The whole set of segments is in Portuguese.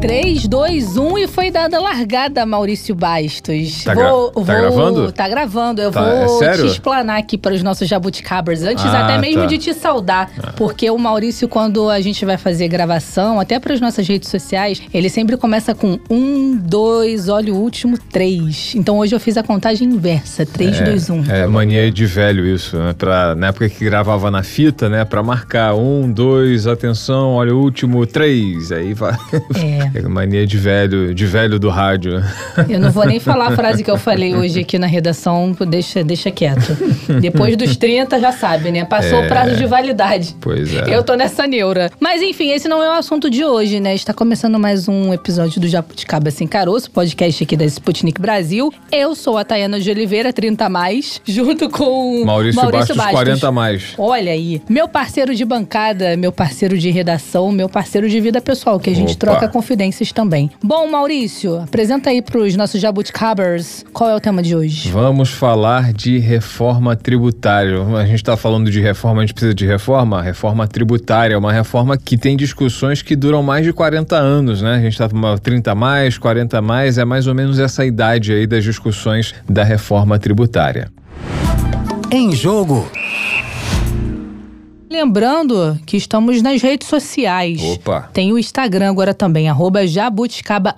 3, 2, 1 e foi dada a largada, Maurício Bastos. Tá, gra vou, tá gravando? Tá gravando. Eu tá, vou é te explanar aqui para os nossos jabuticabers, antes ah, até mesmo tá. de te saudar. Ah. Porque o Maurício, quando a gente vai fazer gravação, até para as nossas redes sociais, ele sempre começa com 1, 2, olha o último, 3. Então hoje eu fiz a contagem inversa, 3, é, 2, 1. É mania de velho isso, né? Pra, na época que gravava na fita, né? Pra marcar 1, 2, atenção, olha o último, 3. Aí vai. É. é mania de velho de velho do rádio. Eu não vou nem falar a frase que eu falei hoje aqui na redação, deixa, deixa quieto. Depois dos 30 já sabe, né? Passou é, o prazo de validade. Pois é. Eu tô nessa neura. Mas enfim, esse não é o assunto de hoje, né? Está começando mais um episódio do Jabuticaba Sem Caroço, podcast aqui da Sputnik Brasil. Eu sou a Tayana de Oliveira, 30 mais, junto com Maurício, Maurício Bastos, Bastos, 40 mais. Olha aí, meu parceiro de bancada, meu parceiro de redação, meu parceiro de vida pessoal, que a gente Opa. troca confidências também. Bom, Maurício, apresenta aí para os nossos jabuticabers qual é o tema de hoje. Vamos falar de reforma tributária. A gente está falando de reforma, a gente precisa de reforma? Reforma tributária, uma reforma que tem discussões que duram mais de 40 anos, né? A gente está com 30 mais, 40 mais, é mais ou menos essa idade aí das discussões da reforma tributária. Em jogo. Lembrando que estamos nas redes sociais. Opa! Tem o Instagram agora também, arroba jabuticaba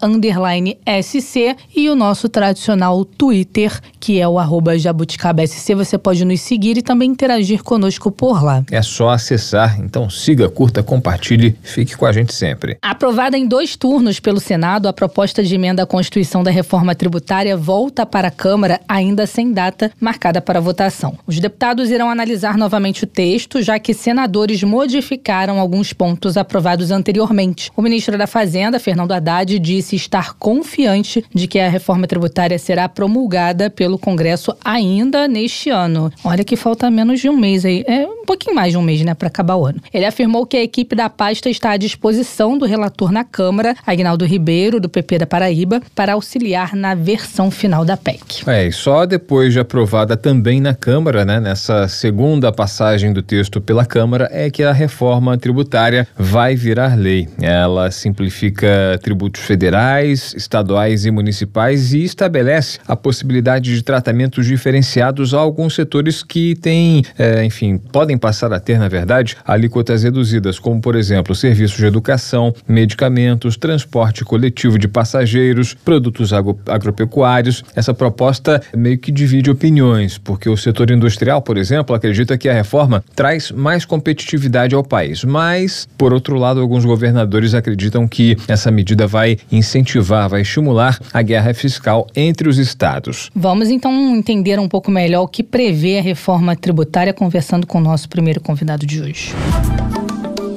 SC e o nosso tradicional Twitter, que é o arroba jabuticaba SC. Você pode nos seguir e também interagir conosco por lá. É só acessar, então siga, curta, compartilhe, fique com a gente sempre. Aprovada em dois turnos pelo Senado, a proposta de emenda à Constituição da reforma tributária volta para a Câmara ainda sem data marcada para votação. Os deputados irão analisar novamente o texto, já que senadores modificaram alguns pontos aprovados anteriormente. O ministro da Fazenda, Fernando Haddad, disse estar confiante de que a reforma tributária será promulgada pelo Congresso ainda neste ano. Olha que falta menos de um mês aí. É um pouquinho mais de um mês, né, para acabar o ano. Ele afirmou que a equipe da pasta está à disposição do relator na Câmara, Agnaldo Ribeiro, do PP da Paraíba, para auxiliar na versão final da PEC. É, e só depois de aprovada também na Câmara, né, nessa segunda passagem do texto pela Câmara é que a reforma tributária vai virar lei. Ela simplifica tributos federais, estaduais e municipais e estabelece a possibilidade de tratamentos diferenciados a alguns setores que têm, é, enfim, podem passar a ter, na verdade, alíquotas reduzidas, como, por exemplo, serviços de educação, medicamentos, transporte coletivo de passageiros, produtos agro agropecuários. Essa proposta meio que divide opiniões, porque o setor industrial, por exemplo, acredita que a reforma traz mais mais competitividade ao país. Mas, por outro lado, alguns governadores acreditam que essa medida vai incentivar, vai estimular a guerra fiscal entre os estados. Vamos então entender um pouco melhor o que prevê a reforma tributária, conversando com o nosso primeiro convidado de hoje.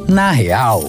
Na real.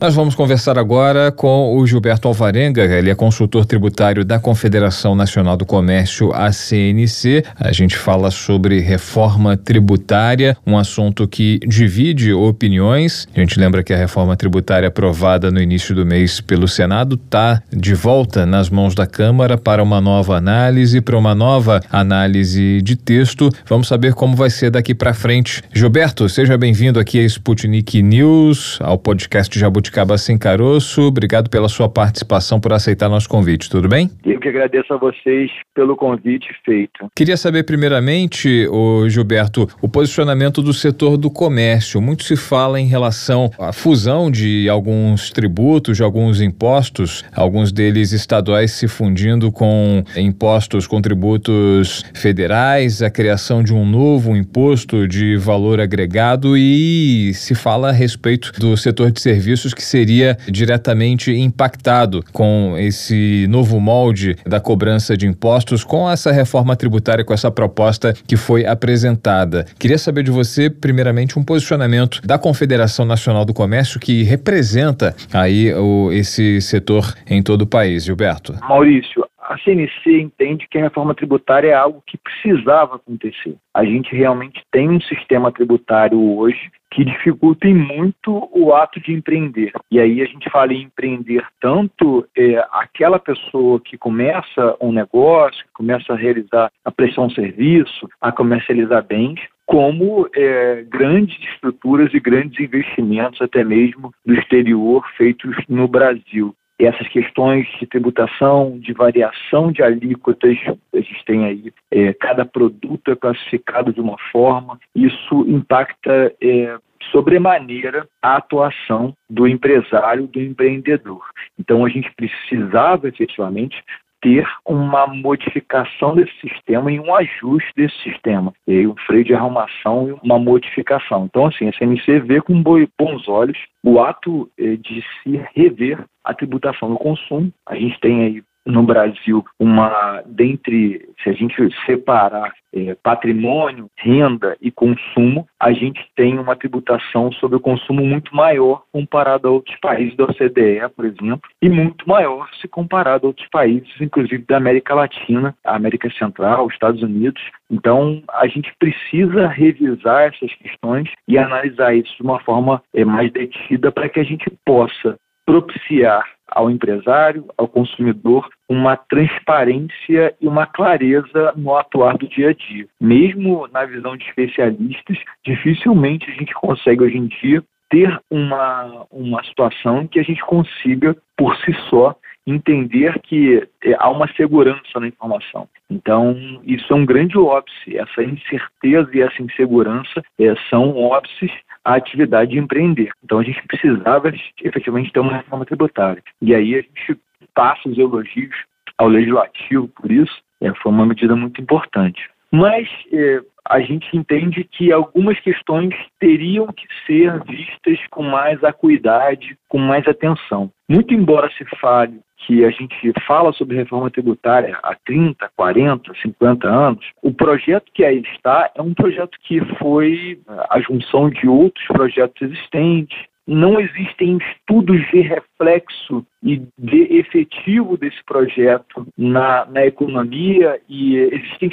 Nós vamos conversar agora com o Gilberto Alvarenga, ele é consultor tributário da Confederação Nacional do Comércio, a CNC. A gente fala sobre reforma tributária, um assunto que divide opiniões. A gente lembra que a reforma tributária aprovada no início do mês pelo Senado está de volta nas mãos da Câmara para uma nova análise, para uma nova análise de texto. Vamos saber como vai ser daqui para frente. Gilberto, seja bem-vindo aqui a Sputnik News, ao podcast Jabuti Jabuticaba Sem Caroço. Obrigado pela sua participação, por aceitar nosso convite, tudo bem? Eu que agradeço a vocês pelo convite feito. Queria saber primeiramente, o Gilberto, o posicionamento do setor do comércio. Muito se fala em relação à fusão de alguns tributos, de alguns impostos, alguns deles estaduais se fundindo com impostos, com tributos federais, a criação de um novo imposto de valor agregado e se fala a respeito do setor de serviços que seria diretamente impactado com esse novo molde da cobrança de impostos, com essa reforma tributária, com essa proposta que foi apresentada. Queria saber de você, primeiramente, um posicionamento da Confederação Nacional do Comércio que representa aí o, esse setor em todo o país, Gilberto. Maurício, a CNC entende que a reforma tributária é algo que precisava acontecer. A gente realmente tem um sistema tributário hoje que dificulta muito o ato de empreender. E aí a gente fala em empreender tanto é, aquela pessoa que começa um negócio, que começa a realizar, a prestar um serviço, a comercializar bens, como é, grandes estruturas e grandes investimentos, até mesmo do exterior, feitos no Brasil essas questões de tributação, de variação de alíquotas, a gente tem aí, é, cada produto é classificado de uma forma, isso impacta é, sobremaneira a atuação do empresário, do empreendedor. Então a gente precisava efetivamente ter uma modificação desse sistema e um ajuste desse sistema. E um freio de arrumação e uma modificação. Então, assim, a CMC vê com bons olhos o ato eh, de se rever a tributação do consumo. A gente tem aí no Brasil uma dentre se a gente separar é, patrimônio, renda e consumo, a gente tem uma tributação sobre o consumo muito maior comparado a outros países da OCDE, por exemplo, e muito maior se comparado a outros países, inclusive da América Latina, América Central, os Estados Unidos. Então, a gente precisa revisar essas questões e analisar isso de uma forma é, mais detida para que a gente possa propiciar ao empresário, ao consumidor, uma transparência e uma clareza no atuar do dia a dia. Mesmo na visão de especialistas, dificilmente a gente consegue hoje em dia ter uma, uma situação que a gente consiga, por si só, entender que é, há uma segurança na informação. Então, isso é um grande óbice. Essa incerteza e essa insegurança é, são óbices à atividade de empreender. Então, a gente precisava efetivamente ter uma reforma tributária. E aí a gente passa os elogios ao legislativo por isso. É, foi uma medida muito importante. Mas é, a gente entende que algumas questões teriam que ser vistas com mais acuidade, com mais atenção. Muito embora se fale que a gente fala sobre reforma tributária há 30, 40, 50 anos, o projeto que aí está é um projeto que foi a junção de outros projetos existentes, não existem estudos de reflexo e de efetivo desse projeto na, na economia e existem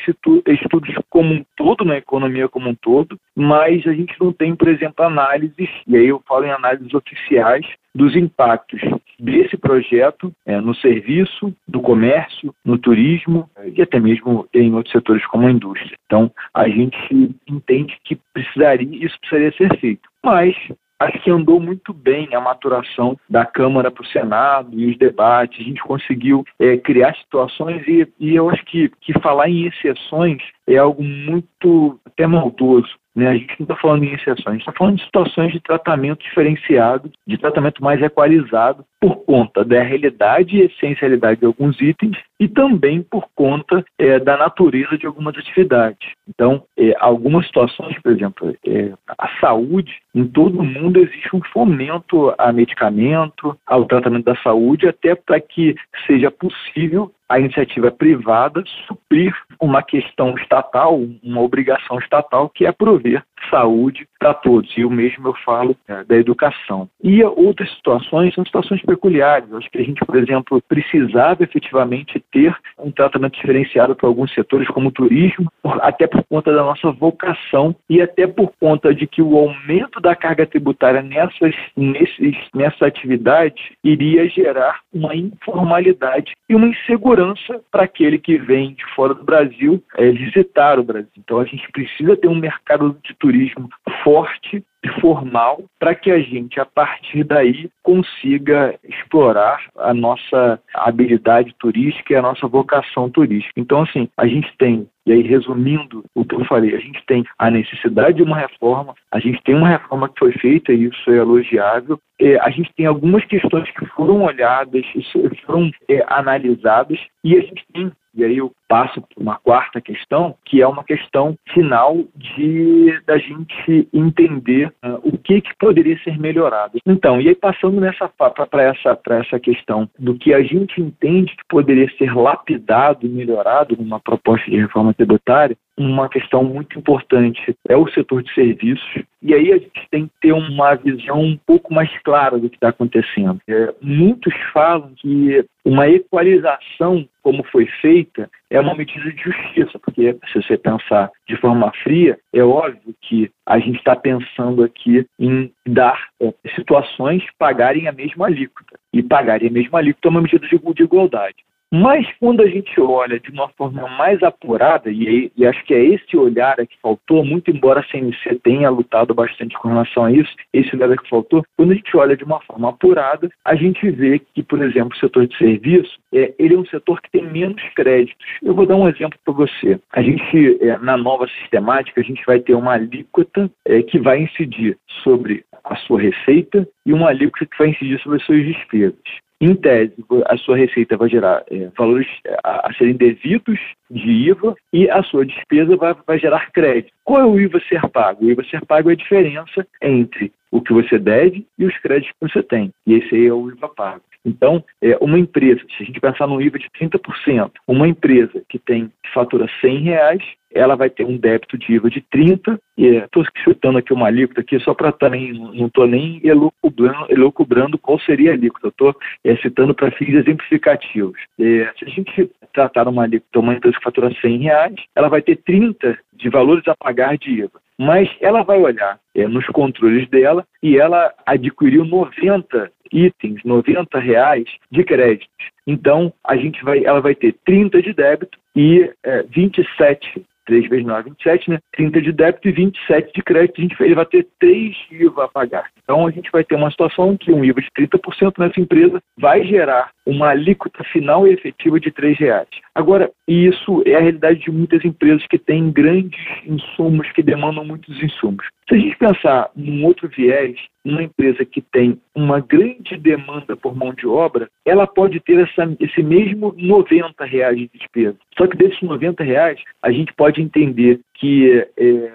estudos como um todo na economia como um todo, mas a gente não tem, por exemplo, análises, e aí eu falo em análises oficiais, dos impactos desse projeto é, no serviço, no comércio, no turismo e até mesmo em outros setores como a indústria. Então, a gente entende que precisaria, isso precisaria ser feito. Mas acho que andou muito bem a maturação da Câmara para o Senado e os debates. A gente conseguiu é, criar situações e, e eu acho que, que falar em exceções é algo muito até maldoso. Né? A gente não está falando em exceções, a gente está falando de situações de tratamento diferenciado, de tratamento mais equalizado, por conta da realidade e essencialidade de alguns itens e também por conta é, da natureza de algumas atividades. Então, é, algumas situações, por exemplo, é, a saúde, em todo o mundo existe um fomento a medicamento, ao tratamento da saúde, até para que seja possível a iniciativa privada suprir uma questão estatal, uma obrigação estatal, que é prover saúde para todos. E o mesmo eu falo é, da educação. E outras situações são situações peculiares. Acho que a gente, por exemplo, precisava efetivamente ter um tratamento diferenciado para alguns setores, como o turismo, até por conta da nossa vocação e até por conta de que o aumento da carga tributária nessas, nesses, nessa atividade iria gerar uma informalidade e uma insegurança para aquele que vem de fora do Brasil é, visitar o Brasil. Então a gente precisa ter um mercado de turismo forte formal para que a gente, a partir daí, consiga explorar a nossa habilidade turística e a nossa vocação turística. Então, assim, a gente tem e aí, resumindo o que eu falei, a gente tem a necessidade de uma reforma, a gente tem uma reforma que foi feita e isso é elogiável. É, a gente tem algumas questões que foram olhadas, foram é, analisadas, e a gente tem e aí eu passo para uma quarta questão, que é uma questão final de da gente entender uh, o que, que poderia ser melhorado. Então, e aí passando nessa para essa para essa questão do que a gente entende que poderia ser lapidado e melhorado numa proposta de reforma tributária, uma questão muito importante é o setor de serviços. E aí a gente tem que ter uma visão um pouco mais clara do que está acontecendo. É, muitos falam que uma equalização, como foi feita, é uma medida de justiça, porque se você pensar de forma fria, é óbvio que a gente está pensando aqui em dar é, situações pagarem a mesma alíquota. E pagarem a mesma alíquota é uma medida de, de igualdade. Mas quando a gente olha de uma forma mais apurada, e, e, acho que é esse olhar que faltou, muito embora a CNC tenha lutado bastante com relação a isso, esse olhar é que faltou, quando a gente olha de uma forma apurada, a gente vê que, por exemplo, o setor de serviço, é, ele é um setor que tem menos créditos. Eu vou dar um exemplo para você. A gente, é, na nova sistemática, a gente vai ter uma alíquota é, que vai incidir sobre a sua receita e uma alíquota que vai incidir sobre as suas despesas. Em tese, a sua receita vai gerar é, valores a, a, serem devidos de IVA e a sua despesa vai, vai gerar crédito. Qual é o IVA ser pago? O IVA ser pago é a diferença entre o que você deve e os créditos que você tem. E esse aí é o IVA pago. Então, é, uma empresa, se a gente pensar num IVA de 30%, uma empresa que tem que fatura 100 reais, ela vai ter um débito de IVA de 30, e estou é, chutando aqui uma alíquota aqui só para também, não estou nem elucubrando, elucubrando qual seria a alíquota, estou é, citando para fins exemplificativos. É, se a gente tratar uma alíquota, uma empresa que fatura 100 reais, ela vai ter 30 de valores a pagar de IVA. Mas ela vai olhar é, nos controles dela e ela adquiriu 90 itens, 90 reais de créditos. Então, a gente vai, ela vai ter 30 de débito e é, 27 3 vezes 9, 27, né? 30 de débito e 27 de crédito. A gente, ele vai ter 3 IVA a pagar. Então, a gente vai ter uma situação que um IVA de 30% nessa empresa vai gerar uma alíquota final e efetiva de R$ reais. Agora, isso é a realidade de muitas empresas que têm grandes insumos, que demandam muitos insumos. Se a gente pensar num outro viés, uma empresa que tem uma grande demanda por mão de obra, ela pode ter essa, esse mesmo 90 reais de despesa. Só que desses 90 reais, a gente pode entender que é,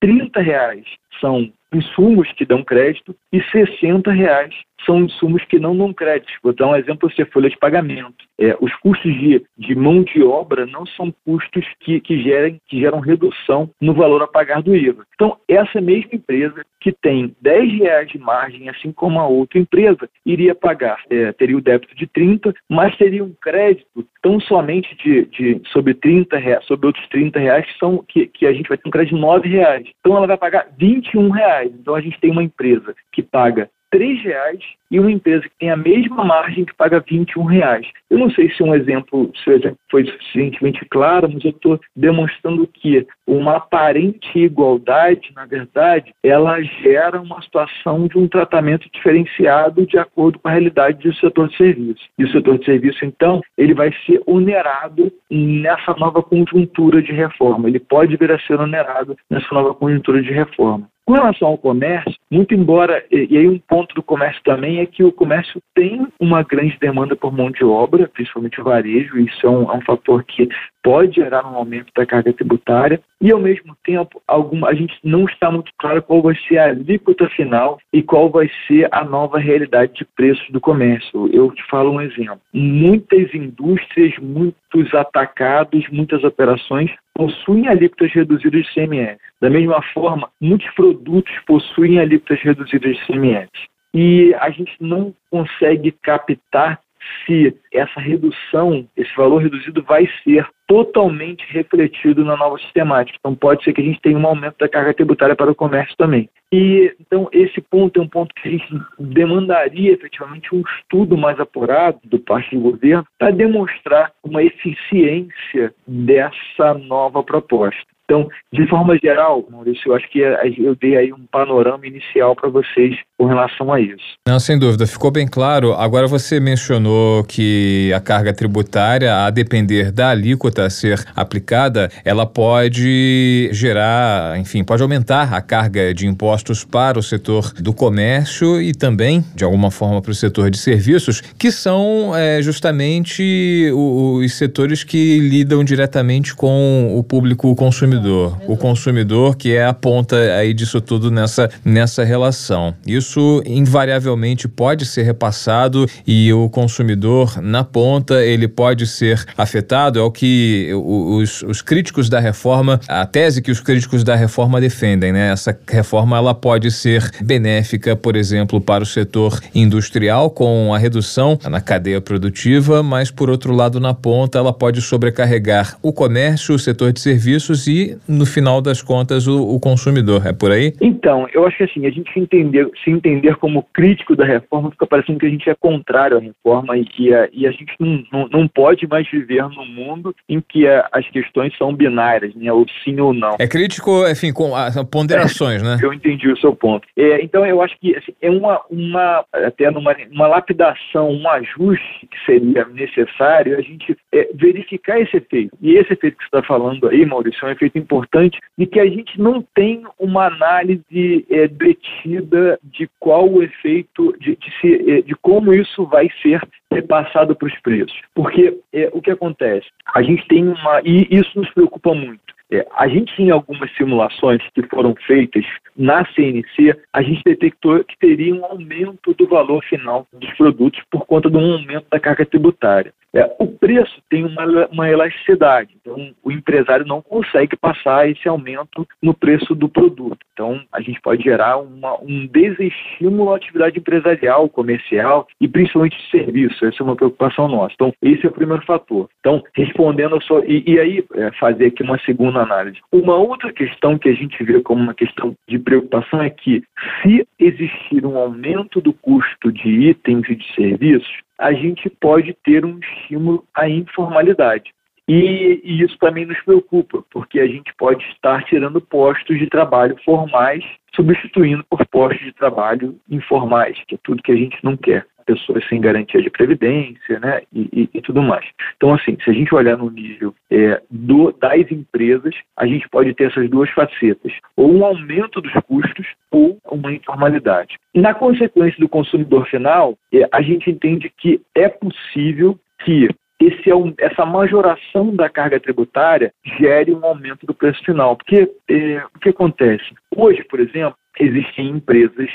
30 reais são insumos que dão crédito e 60 reais são insumos que não dão crédito. Vou dar um exemplo, você folha de pagamento. É, os custos de, de mão de obra não são custos que, que, gerem, que geram redução no valor a pagar do IVA. Então, essa mesma empresa que tem 10 reais de margem, assim como a outra empresa, iria pagar, é, teria o débito de 30, mas teria um crédito tão somente de, de sobre 30 reais, sobre outros 30 reais, que, são, que, que a gente vai ter um crédito de 9 reais. Então ela vai pagar 21 reais. Então a gente tem uma empresa que paga R$ reais e uma empresa que tem a mesma margem que paga R$ reais. Eu não sei se um exemplo, se o exemplo foi suficientemente claro, mas eu estou demonstrando que uma aparente igualdade, na verdade, ela gera uma situação de um tratamento diferenciado de acordo com a realidade do setor de serviço. E o setor de serviço, então, ele vai ser onerado nessa nova conjuntura de reforma. Ele pode vir a ser onerado nessa nova conjuntura de reforma. Com relação ao comércio, muito embora, e aí um ponto do comércio também é que o comércio tem uma grande demanda por mão de obra, principalmente o varejo, isso é um, é um fator que pode gerar um aumento da carga tributária, e ao mesmo tempo alguma, a gente não está muito claro qual vai ser a alíquota final e qual vai ser a nova realidade de preços do comércio. Eu te falo um exemplo. Muitas indústrias, muitos atacados, muitas operações possuem alíquotas reduzidas de CMS. Da mesma forma, muitos produtos possuem alíquotas reduzidas de CMS. E a gente não consegue captar se essa redução, esse valor reduzido vai ser totalmente refletido na nova sistemática. Então pode ser que a gente tenha um aumento da carga tributária para o comércio também. E então esse ponto é um ponto que a gente demandaria efetivamente um estudo mais apurado do parte do governo para demonstrar uma eficiência dessa nova proposta. Então, de forma geral, Maurício, eu acho que eu dei aí um panorama inicial para vocês com relação a isso. Não, sem dúvida, ficou bem claro. Agora você mencionou que a carga tributária, a depender da alíquota a ser aplicada, ela pode gerar, enfim, pode aumentar a carga de impostos para o setor do comércio e também, de alguma forma, para o setor de serviços, que são é, justamente os setores que lidam diretamente com o público consumidor consumidor. O consumidor que é a ponta aí disso tudo nessa, nessa relação. Isso invariavelmente pode ser repassado e o consumidor na ponta ele pode ser afetado. É o que os, os críticos da reforma, a tese que os críticos da reforma defendem, né? Essa reforma ela pode ser benéfica, por exemplo, para o setor industrial com a redução na cadeia produtiva, mas por outro lado na ponta ela pode sobrecarregar o comércio, o setor de serviços e no final das contas o, o consumidor. É por aí? Então, eu acho que assim, a gente entender, se entender como crítico da reforma fica parecendo que a gente é contrário à reforma e que a, e a gente não, não, não pode mais viver num mundo em que a, as questões são binárias, né? Ou sim ou não. É crítico, enfim, com ponderações, né? Eu entendi o seu ponto. É, então eu acho que assim, é uma, uma até numa uma lapidação, um ajuste que seria necessário a gente é, verificar esse efeito. E esse efeito que você está falando aí, Maurício, é um efeito importante de que a gente não tem uma análise é, detida de qual o efeito, de, de, se, é, de como isso vai ser repassado para os preços. Porque é, o que acontece? A gente tem uma. E isso nos preocupa muito. É, a gente, em algumas simulações que foram feitas na CNC, a gente detectou que teria um aumento do valor final dos produtos por conta de um aumento da carga tributária. É, o preço tem uma, uma elasticidade, então o empresário não consegue passar esse aumento no preço do produto. Então a gente pode gerar uma, um desestímulo à atividade empresarial, comercial e principalmente de serviço. Essa é uma preocupação nossa. Então esse é o primeiro fator. Então respondendo só e, e aí é, fazer aqui uma segunda análise. Uma outra questão que a gente vê como uma questão de preocupação é que se existir um aumento do custo de itens e de serviços a gente pode ter um estímulo à informalidade. E, e, isso também nos preocupa, porque a gente pode estar tirando postos de trabalho formais, substituindo por postos de trabalho informais, que é tudo que a gente não quer. Pessoas sem garantia de previdência né, e, e, e tudo mais. Então, assim, se a gente olhar no nível é, do, das empresas, a gente pode ter essas duas facetas: ou um aumento dos custos ou uma informalidade. Na consequência do consumidor final, é, a gente entende que é possível que esse, essa majoração da carga tributária gere um aumento do preço final. Porque é, o que acontece? Hoje, por exemplo, existem empresas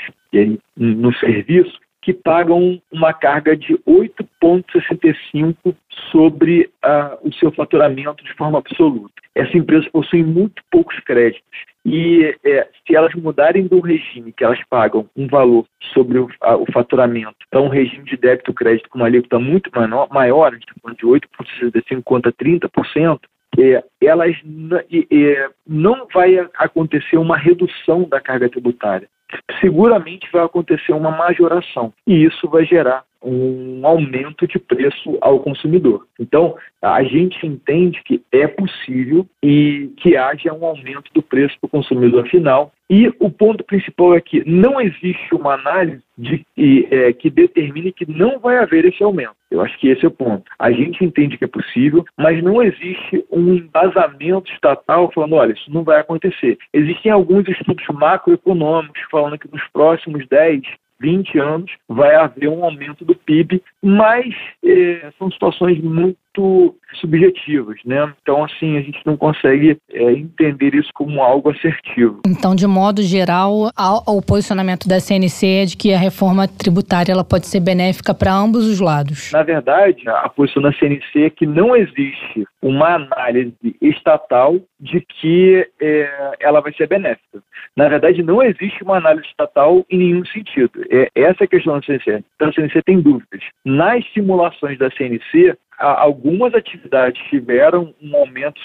no serviço que pagam uma carga de 8,65 sobre uh, o seu faturamento de forma absoluta. Essa empresa possui muito poucos créditos e é, se elas mudarem do regime que elas pagam um valor sobre o, a, o faturamento para um regime de débito-crédito com uma alíquota muito maior, maior falando de 8,65 contra 30%, é, elas é, não vai acontecer uma redução da carga tributária. Seguramente vai acontecer uma majoração e isso vai gerar um aumento de preço ao consumidor. Então, a gente entende que é possível e que haja um aumento do preço para o consumidor final. E o ponto principal é que não existe uma análise de, é, que determine que não vai haver esse aumento. Eu acho que esse é o ponto. A gente entende que é possível, mas não existe um embasamento estatal falando, olha, isso não vai acontecer. Existem alguns estudos macroeconômicos falando que nos próximos 10, 20 anos vai haver um aumento do PIB, mas é, são situações muito subjetivas, né? Então, assim, a gente não consegue é, entender isso como algo assertivo. Então, de modo geral, o posicionamento da CNC é de que a reforma tributária ela pode ser benéfica para ambos os lados. Na verdade, a posição da CNC é que não existe uma análise estatal de que é, ela vai ser benéfica. Na verdade, não existe uma análise estatal em nenhum sentido. É, essa é a questão da CNC. Então, a CNC tem dúvidas. Nas simulações da CNC, algumas atividades tiveram um aumento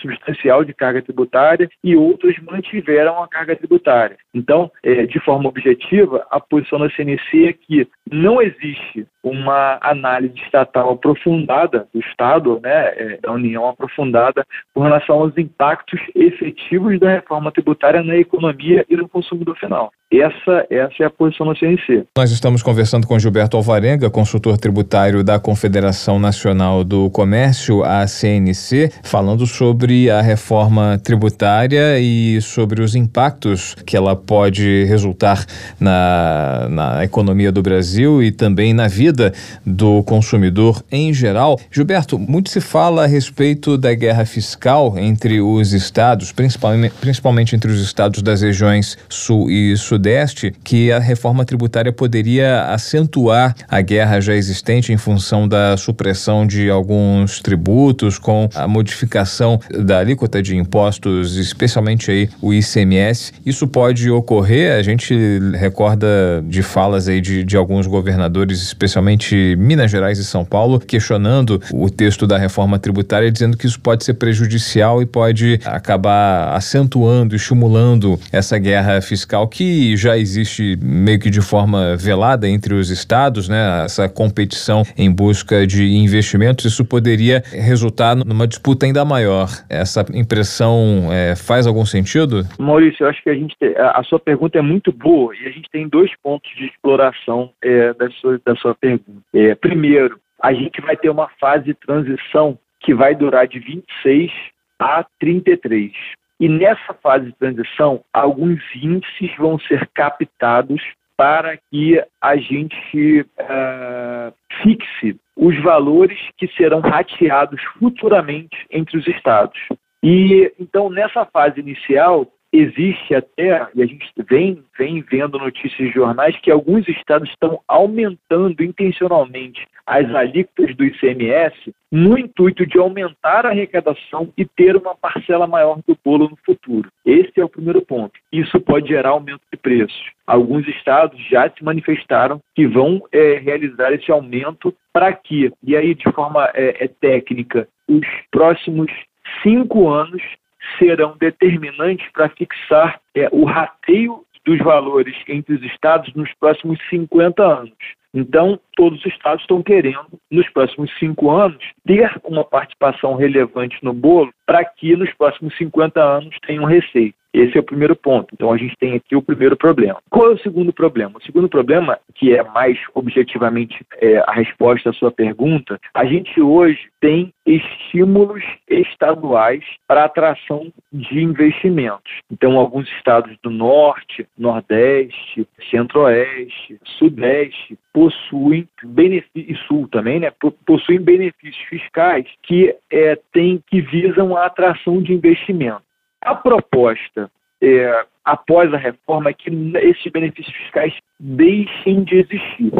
substancial de carga tributária e outras mantiveram a carga tributária. Então, é, de forma objetiva, a posição da CNC é que não existe uma análise estatal aprofundada do Estado, né, é, da União aprofundada, com relação aos impactos efetivos da reforma tributária na economia e no consumidor final. Essa, essa é a posição da CNC. Nós estamos conversando com Gilberto Alvarenga, consultor tributário da Confederação Nacional do Comércio, a CNC, falando sobre a reforma tributária e sobre os impactos que ela pode resultar na, na economia do Brasil Brasil e também na vida do consumidor em geral. Gilberto, muito se fala a respeito da guerra fiscal entre os estados, principalmente, principalmente entre os estados das regiões sul e sudeste, que a reforma tributária poderia acentuar a guerra já existente em função da supressão de alguns tributos, com a modificação da alíquota de impostos, especialmente aí o ICMS. Isso pode ocorrer, a gente recorda de falas aí de, de alguns governadores, especialmente Minas Gerais e São Paulo, questionando o texto da reforma tributária, dizendo que isso pode ser prejudicial e pode acabar acentuando, estimulando essa guerra fiscal que já existe meio que de forma velada entre os estados, né? Essa competição em busca de investimentos, isso poderia resultar numa disputa ainda maior. Essa impressão é, faz algum sentido? Maurício, eu acho que a gente a sua pergunta é muito boa e a gente tem dois pontos de exploração é, da, sua, da sua pergunta. É, primeiro, a gente vai ter uma fase de transição que vai durar de 26 a 33. E nessa fase de transição, alguns índices vão ser captados para que a gente uh, fixe os valores que serão rateados futuramente entre os estados. E então nessa fase inicial existe até, e a gente vem, vem vendo notícias de jornais, que alguns estados estão aumentando intencionalmente as alíquotas do ICMS no intuito de aumentar a arrecadação e ter uma parcela maior do bolo no futuro. Esse é o primeiro ponto. Isso pode gerar aumento de preços. Alguns estados já se manifestaram que vão é, realizar esse aumento para que, e aí de forma é, é técnica, os próximos cinco anos serão determinantes para fixar é, o rateio dos valores entre os estados nos próximos 50 anos. Então, todos os estados estão querendo, nos próximos cinco anos, ter uma participação relevante no bolo para que nos próximos 50 anos tenham receita. Esse é o primeiro ponto. Então a gente tem aqui o primeiro problema. Qual é o segundo problema? O segundo problema, que é mais objetivamente é, a resposta à sua pergunta, a gente hoje tem estímulos estaduais para atração de investimentos. Então, alguns estados do norte, nordeste, centro-oeste, sudeste possuem benefícios, e sul também, né, possuem benefícios fiscais que é, tem, que visam a atração de investimento. A proposta é, após a reforma é que esses benefícios fiscais deixem de existir.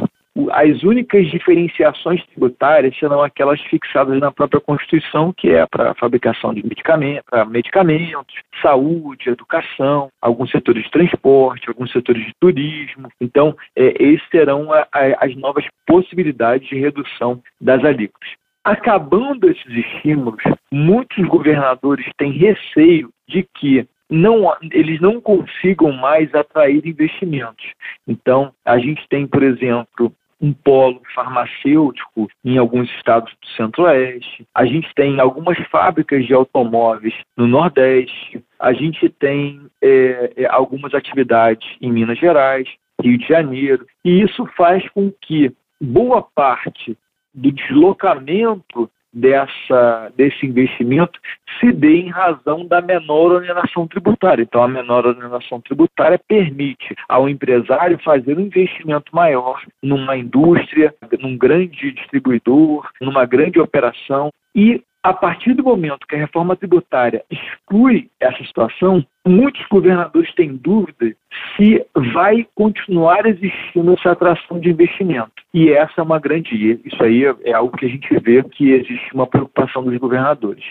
As únicas diferenciações tributárias serão aquelas fixadas na própria Constituição, que é para a fabricação de medicamentos, medicamentos, saúde, educação, alguns setores de transporte, alguns setores de turismo. Então, é, esses serão a, a, as novas possibilidades de redução das alíquotas. Acabando esses estímulos, muitos governadores têm receio de que não, eles não consigam mais atrair investimentos. Então, a gente tem, por exemplo, um polo farmacêutico em alguns estados do Centro-Oeste, a gente tem algumas fábricas de automóveis no Nordeste, a gente tem é, é, algumas atividades em Minas Gerais, Rio de Janeiro, e isso faz com que boa parte do deslocamento dessa, desse investimento se dê em razão da menor oneração tributária. Então, a menor oneração tributária permite ao empresário fazer um investimento maior numa indústria, num grande distribuidor, numa grande operação e a partir do momento que a reforma tributária exclui essa situação, muitos governadores têm dúvida se vai continuar existindo essa atração de investimento. E essa é uma grande. Isso aí é algo que a gente vê que existe uma preocupação dos governadores.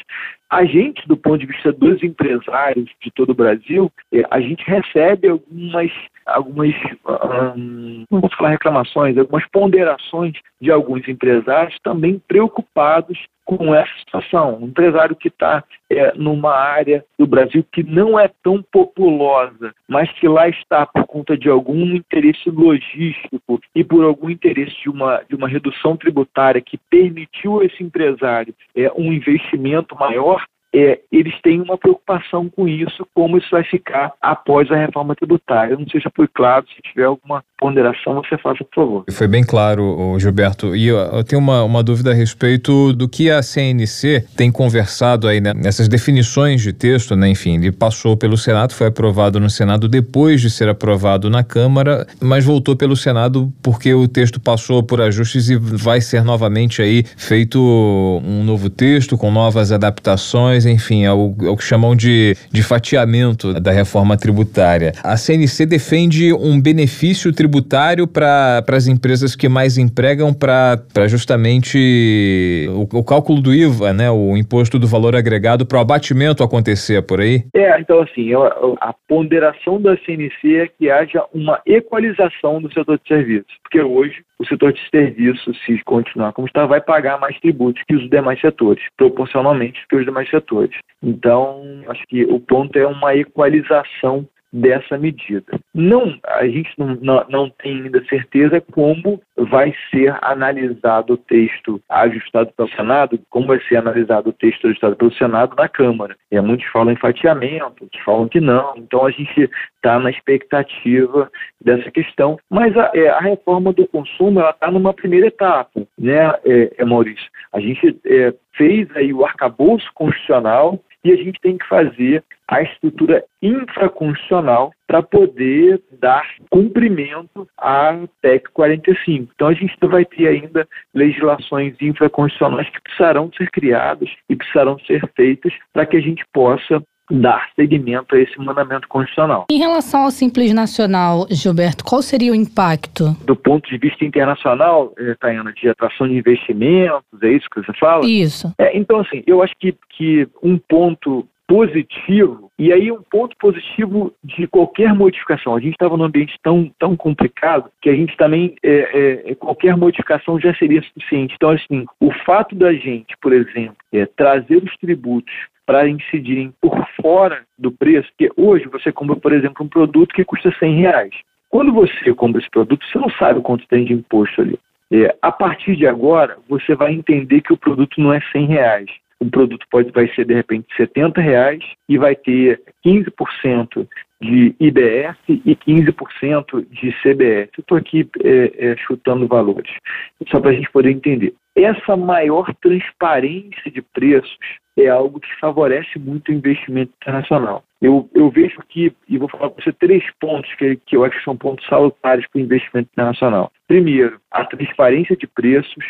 A gente, do ponto de vista dos empresários de todo o Brasil, é, a gente recebe algumas, algumas hum, não falar reclamações, algumas ponderações de alguns empresários também preocupados com essa situação. Um empresário que está é, numa área do Brasil que não é tão populosa, mas que lá está por conta de algum interesse logístico e por algum interesse de uma, de uma redução tributária que permitiu a esse empresário é, um investimento maior, é, eles têm uma preocupação com isso, como isso vai ficar após a reforma tributária. Eu não sei se foi claro, se tiver alguma ponderação, você faça, por favor. Foi bem claro, Gilberto. E eu, eu tenho uma, uma dúvida a respeito do que a CNC tem conversado aí né, nessas definições de texto, né? Enfim, ele passou pelo Senado, foi aprovado no Senado depois de ser aprovado na Câmara, mas voltou pelo Senado porque o texto passou por ajustes e vai ser novamente aí feito um novo texto com novas adaptações, enfim, é o, é o que chamam de, de fatiamento da reforma tributária. A CNC defende um benefício tributário para as empresas que mais empregam para justamente o, o, cálculo do IVA, né, o imposto do valor agregado para o abatimento acontecer por aí? É, então assim, a ponderação da CNC é que haja uma equalização do setor de serviços, porque hoje o setor de serviços, se continuar como está, vai pagar mais tributos que os demais setores, proporcionalmente que os demais setores. Então, acho que o ponto é uma equalização dessa medida. Não, a gente não, não, não, tem ainda certeza como vai ser analisado o texto ajustado pelo Senado, como vai ser analisado o texto ajustado pelo Senado na Câmara. E muitos falam em fatiamento, outros falam que não. Então a gente está na expectativa dessa questão. Mas a, é, a reforma do consumo está numa primeira etapa, né, é, é Maurício? A gente é, fez aí o arcabouço constitucional e a gente tem que fazer a estrutura infraconstitucional para poder dar cumprimento à PEC 45. Então a gente vai ter ainda legislações infraconstitucionais que precisarão ser criadas e precisarão ser feitas para que a gente possa dar seguimento a esse mandamento constitucional. Em relação ao Simples Nacional, Gilberto, qual seria o impacto? Do ponto de vista internacional, eh, Tayana, de atração de investimentos, é isso que você fala? Isso. É, então, assim, eu acho que, que um ponto positivo, e aí um ponto positivo de qualquer modificação. A gente estava num ambiente tão, tão complicado que a gente também, é, é, é, qualquer modificação já seria suficiente. Então, assim, o fato da gente, por exemplo, é, trazer os tributos para incidirem por fora do preço, porque hoje você compra, por exemplo, um produto que custa 100 reais. Quando você compra esse produto, você não sabe quanto tem de imposto ali. É, a partir de agora, você vai entender que o produto não é 100 reais. O produto pode, vai ser, de repente, 70 reais e vai ter 15% de IBS e 15% de CBS. Estou aqui é, é, chutando valores, só para a gente poder entender. Essa maior transparência de preços é algo que favorece muito o investimento internacional. Eu, eu vejo que, e vou falar para você três pontos que, que eu acho que são pontos salutares para o investimento internacional. Primeiro, a transparência de preços.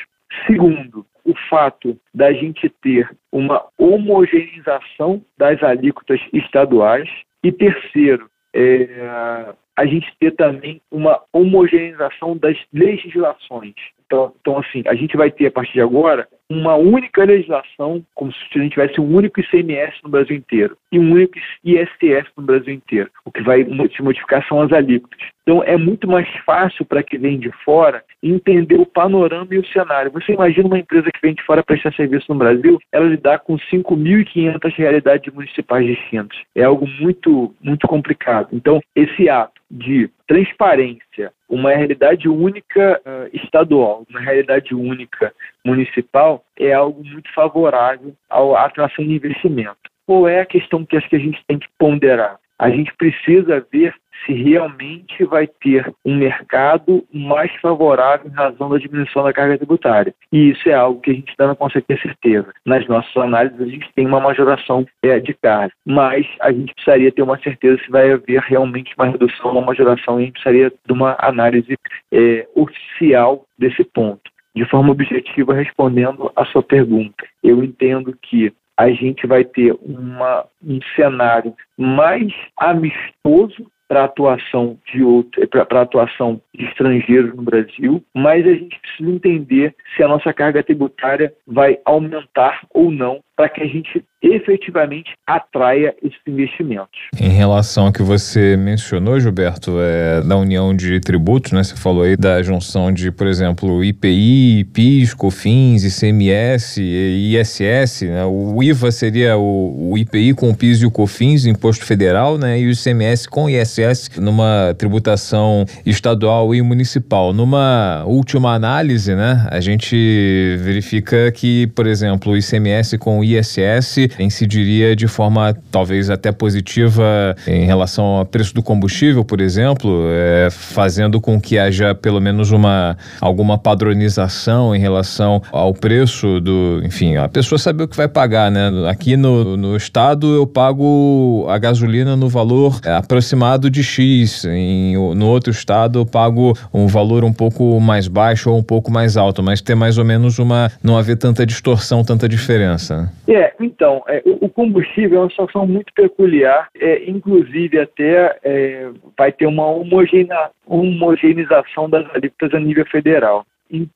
Segundo, o fato da gente ter uma homogeneização das alíquotas estaduais. E terceiro, é, a gente ter também uma homogeneização das legislações. Então, então, assim, a gente vai ter a partir de agora uma única legislação, como se a gente tivesse um único ICMS no Brasil inteiro e um único ISS no Brasil inteiro. O que vai se modificar são as alíquotas. Então é muito mais fácil para quem vem de fora entender o panorama e o cenário. Você imagina uma empresa que vem de fora prestar serviço no Brasil, ela lidar com 5.500 realidades municipais distintas. É algo muito, muito complicado. Então, esse ato de transparência, uma realidade única uh, estadual, uma realidade única municipal, é algo muito favorável à atração de investimento. Qual é a questão que acho que a gente tem que ponderar? A gente precisa ver se realmente vai ter um mercado mais favorável em razão da diminuição da carga tributária. E isso é algo que a gente ainda não consegue ter certeza. Nas nossas análises, a gente tem uma majoração é, de carga, mas a gente precisaria ter uma certeza se vai haver realmente uma redução, uma majoração, e a gente precisaria de uma análise é, oficial desse ponto. De forma objetiva, respondendo a sua pergunta, eu entendo que a gente vai ter uma, um cenário mais amistoso para atuação de para atuação de estrangeiros no Brasil, mas a gente precisa entender se a nossa carga tributária vai aumentar ou não para que a gente efetivamente atraia esses investimentos. Em relação ao que você mencionou, Gilberto, é, da união de tributos, né? Você falou aí da junção de, por exemplo, IPI, PIS, COFINS, ICMS ISS. Né? O IVA seria o, o, IPI com o PIS e o COFINS, Imposto Federal, né? E o ICMS com o ISS numa tributação estadual e municipal. Numa última análise, né? A gente verifica que, por exemplo, o ICMS com o ISS incidiria de forma talvez até positiva em relação ao preço do combustível, por exemplo, é, fazendo com que haja pelo menos uma alguma padronização em relação ao preço do, enfim, a pessoa saber o que vai pagar, né? Aqui no, no estado eu pago a gasolina no valor aproximado de X, em, no outro estado eu pago um valor um pouco mais baixo ou um pouco mais alto, mas ter mais ou menos uma não haver tanta distorção, tanta diferença. É, então, é, o combustível é uma situação muito peculiar, é, inclusive até é, vai ter uma homogeneização das alíquotas a nível federal.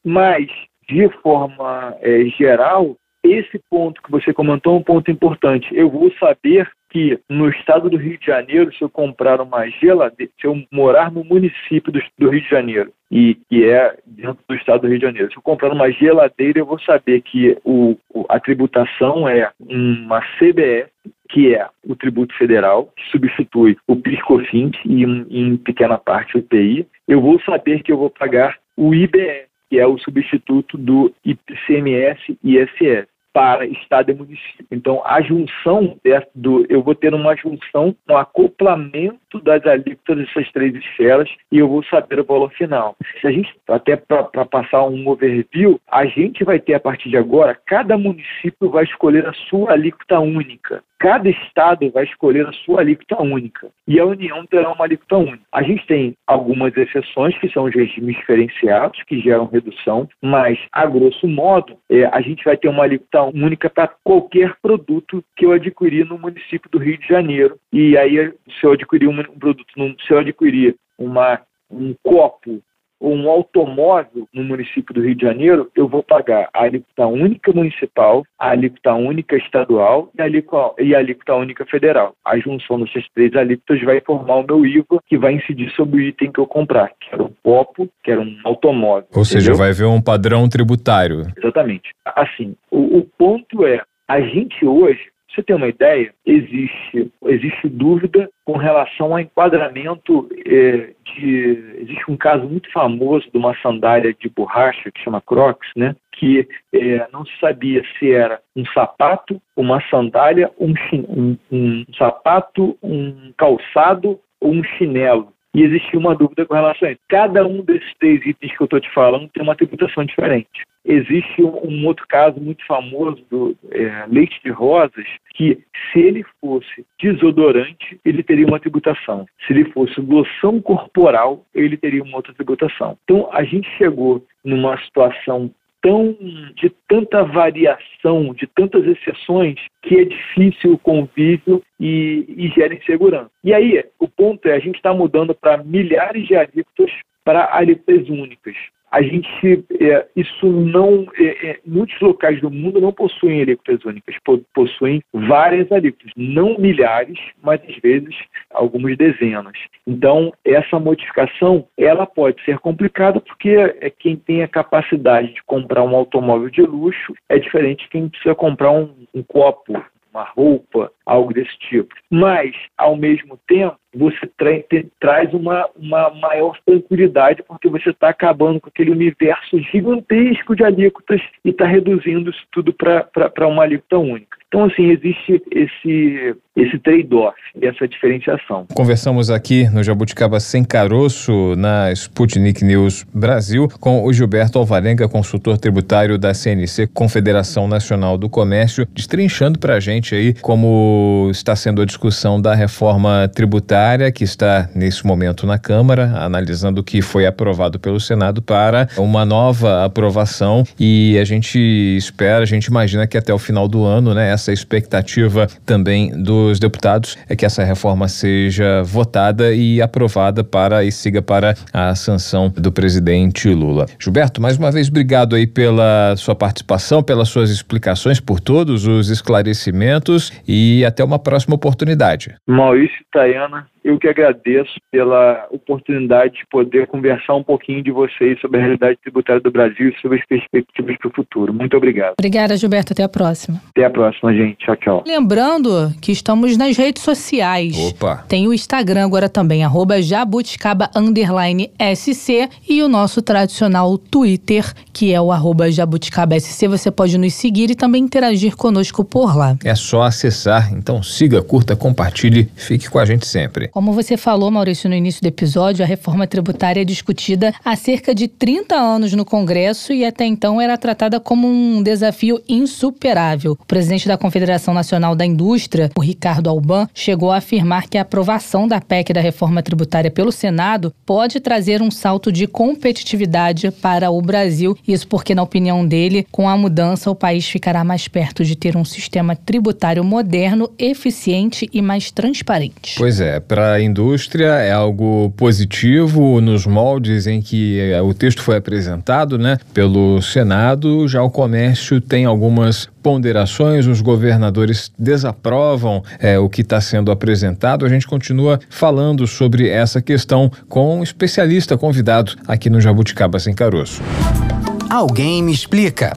Mas, de forma é, geral, esse ponto que você comentou é um ponto importante. Eu vou saber que no estado do Rio de Janeiro, se eu comprar uma geladeira, se eu morar no município do, do Rio de Janeiro, e que é dentro do estado do Rio de Janeiro, se eu comprar uma geladeira, eu vou saber que o, a tributação é uma CBS, que é o tributo federal, que substitui o PIS/COFINS e, em pequena parte, o PI. Eu vou saber que eu vou pagar o IBE, que é o substituto do ICMS e ISS para Estado e município. Então, a junção do, eu vou ter uma junção, um acoplamento das alíquotas dessas três esferas e eu vou saber o valor final. Se a gente, até para passar um overview, a gente vai ter a partir de agora, cada município vai escolher a sua alíquota única. Cada estado vai escolher a sua alíquota única e a União terá uma alíquota única. A gente tem algumas exceções, que são os regimes diferenciados, que geram redução, mas, a grosso modo, é, a gente vai ter uma alíquota única para qualquer produto que eu adquirir no município do Rio de Janeiro. E aí, se eu adquirir um produto, se eu adquirir uma, um copo ou um automóvel no município do Rio de Janeiro, eu vou pagar a alíquota única municipal, a alíquota única estadual e a alíquota, e a alíquota única federal. A junção dessas três alíquotas vai formar o meu IVA, que vai incidir sobre o item que eu comprar, que era um copo, que era um automóvel. Ou entendeu? seja, vai haver um padrão tributário. Exatamente. Assim, o, o ponto é, a gente hoje você tem uma ideia, existe, existe dúvida com relação ao enquadramento é, de. Existe um caso muito famoso de uma sandália de borracha que chama Crocs, né? Que é, não se sabia se era um sapato, uma sandália, um, um, um sapato, um calçado ou um chinelo e existia uma dúvida com relação a isso. Cada um desses três itens que eu estou te falando tem uma tributação diferente. Existe um, outro caso muito famoso do é, leite de rosas, que se ele fosse desodorante, ele teria uma tributação. Se ele fosse loção corporal, ele teria uma outra tributação. Então, a gente chegou numa situação tão de tanta variação, de tantas exceções, que é difícil o convívio e, e gera insegurança. E aí, o ponto é, a gente está mudando para milhares de alíquotas para alíquotas únicas a gente, é, isso não, é, é, muitos locais do mundo não possuem alíquotas únicas, possuem várias alíquotas, não milhares, mas às vezes algumas dezenas. Então, essa modificação, ela pode ser complicada porque é quem tem a capacidade de comprar um automóvel de luxo é diferente de quem precisa comprar um, um copo uma roupa, algo desse tipo. Mas, ao mesmo tempo, você tra traz uma, uma maior tranquilidade porque você está acabando com aquele universo gigantesco de alíquotas e está reduzindo isso tudo para uma alíquota única. Então, assim, existe esse, esse trade-off, essa diferenciação. Conversamos aqui no Jabuticaba Sem Caroço, na Sputnik News Brasil, com o Gilberto Alvarenga, consultor tributário da CNC, Confederação Nacional do Comércio, destrinchando para a gente aí como está sendo a discussão da reforma tributária que está nesse momento na Câmara, analisando o que foi aprovado pelo Senado para uma nova aprovação e a gente espera, a gente imagina que até o final do ano, né, essa expectativa também dos deputados é que essa reforma seja votada e aprovada para e siga para a sanção do presidente Lula. Gilberto, mais uma vez obrigado aí pela sua participação, pelas suas explicações, por todos os esclarecimentos e até uma próxima oportunidade. Maurício Tayana, eu que agradeço pela oportunidade de poder conversar um pouquinho de vocês sobre a realidade tributária do Brasil e sobre as perspectivas para o futuro. Muito obrigado. Obrigada, Gilberto. Até a próxima. Até a próxima, gente. Tchau, tchau. Lembrando que estamos nas redes sociais. Opa! Tem o Instagram agora também, arroba jabuticaba SC e o nosso tradicional Twitter, que é o arroba jabuticaba SC. Você pode nos seguir e também interagir conosco por lá. É só acessar. Então siga, curta, compartilhe, fique com a gente sempre. Como você falou, Maurício, no início do episódio, a reforma tributária é discutida há cerca de 30 anos no Congresso e até então era tratada como um desafio insuperável. O presidente da Confederação Nacional da Indústria, o Ricardo Alban, chegou a afirmar que a aprovação da PEC da reforma tributária pelo Senado pode trazer um salto de competitividade para o Brasil. Isso porque, na opinião dele, com a mudança, o país ficará mais perto de ter um sistema tributário moderno, eficiente e mais transparente. Pois é, para a indústria é algo positivo nos moldes em que eh, o texto foi apresentado, né, pelo Senado. Já o comércio tem algumas ponderações, os governadores desaprovam é, o que está sendo apresentado. A gente continua falando sobre essa questão com um especialista convidado aqui no Jabuticaba Sem Caroço. Alguém me explica.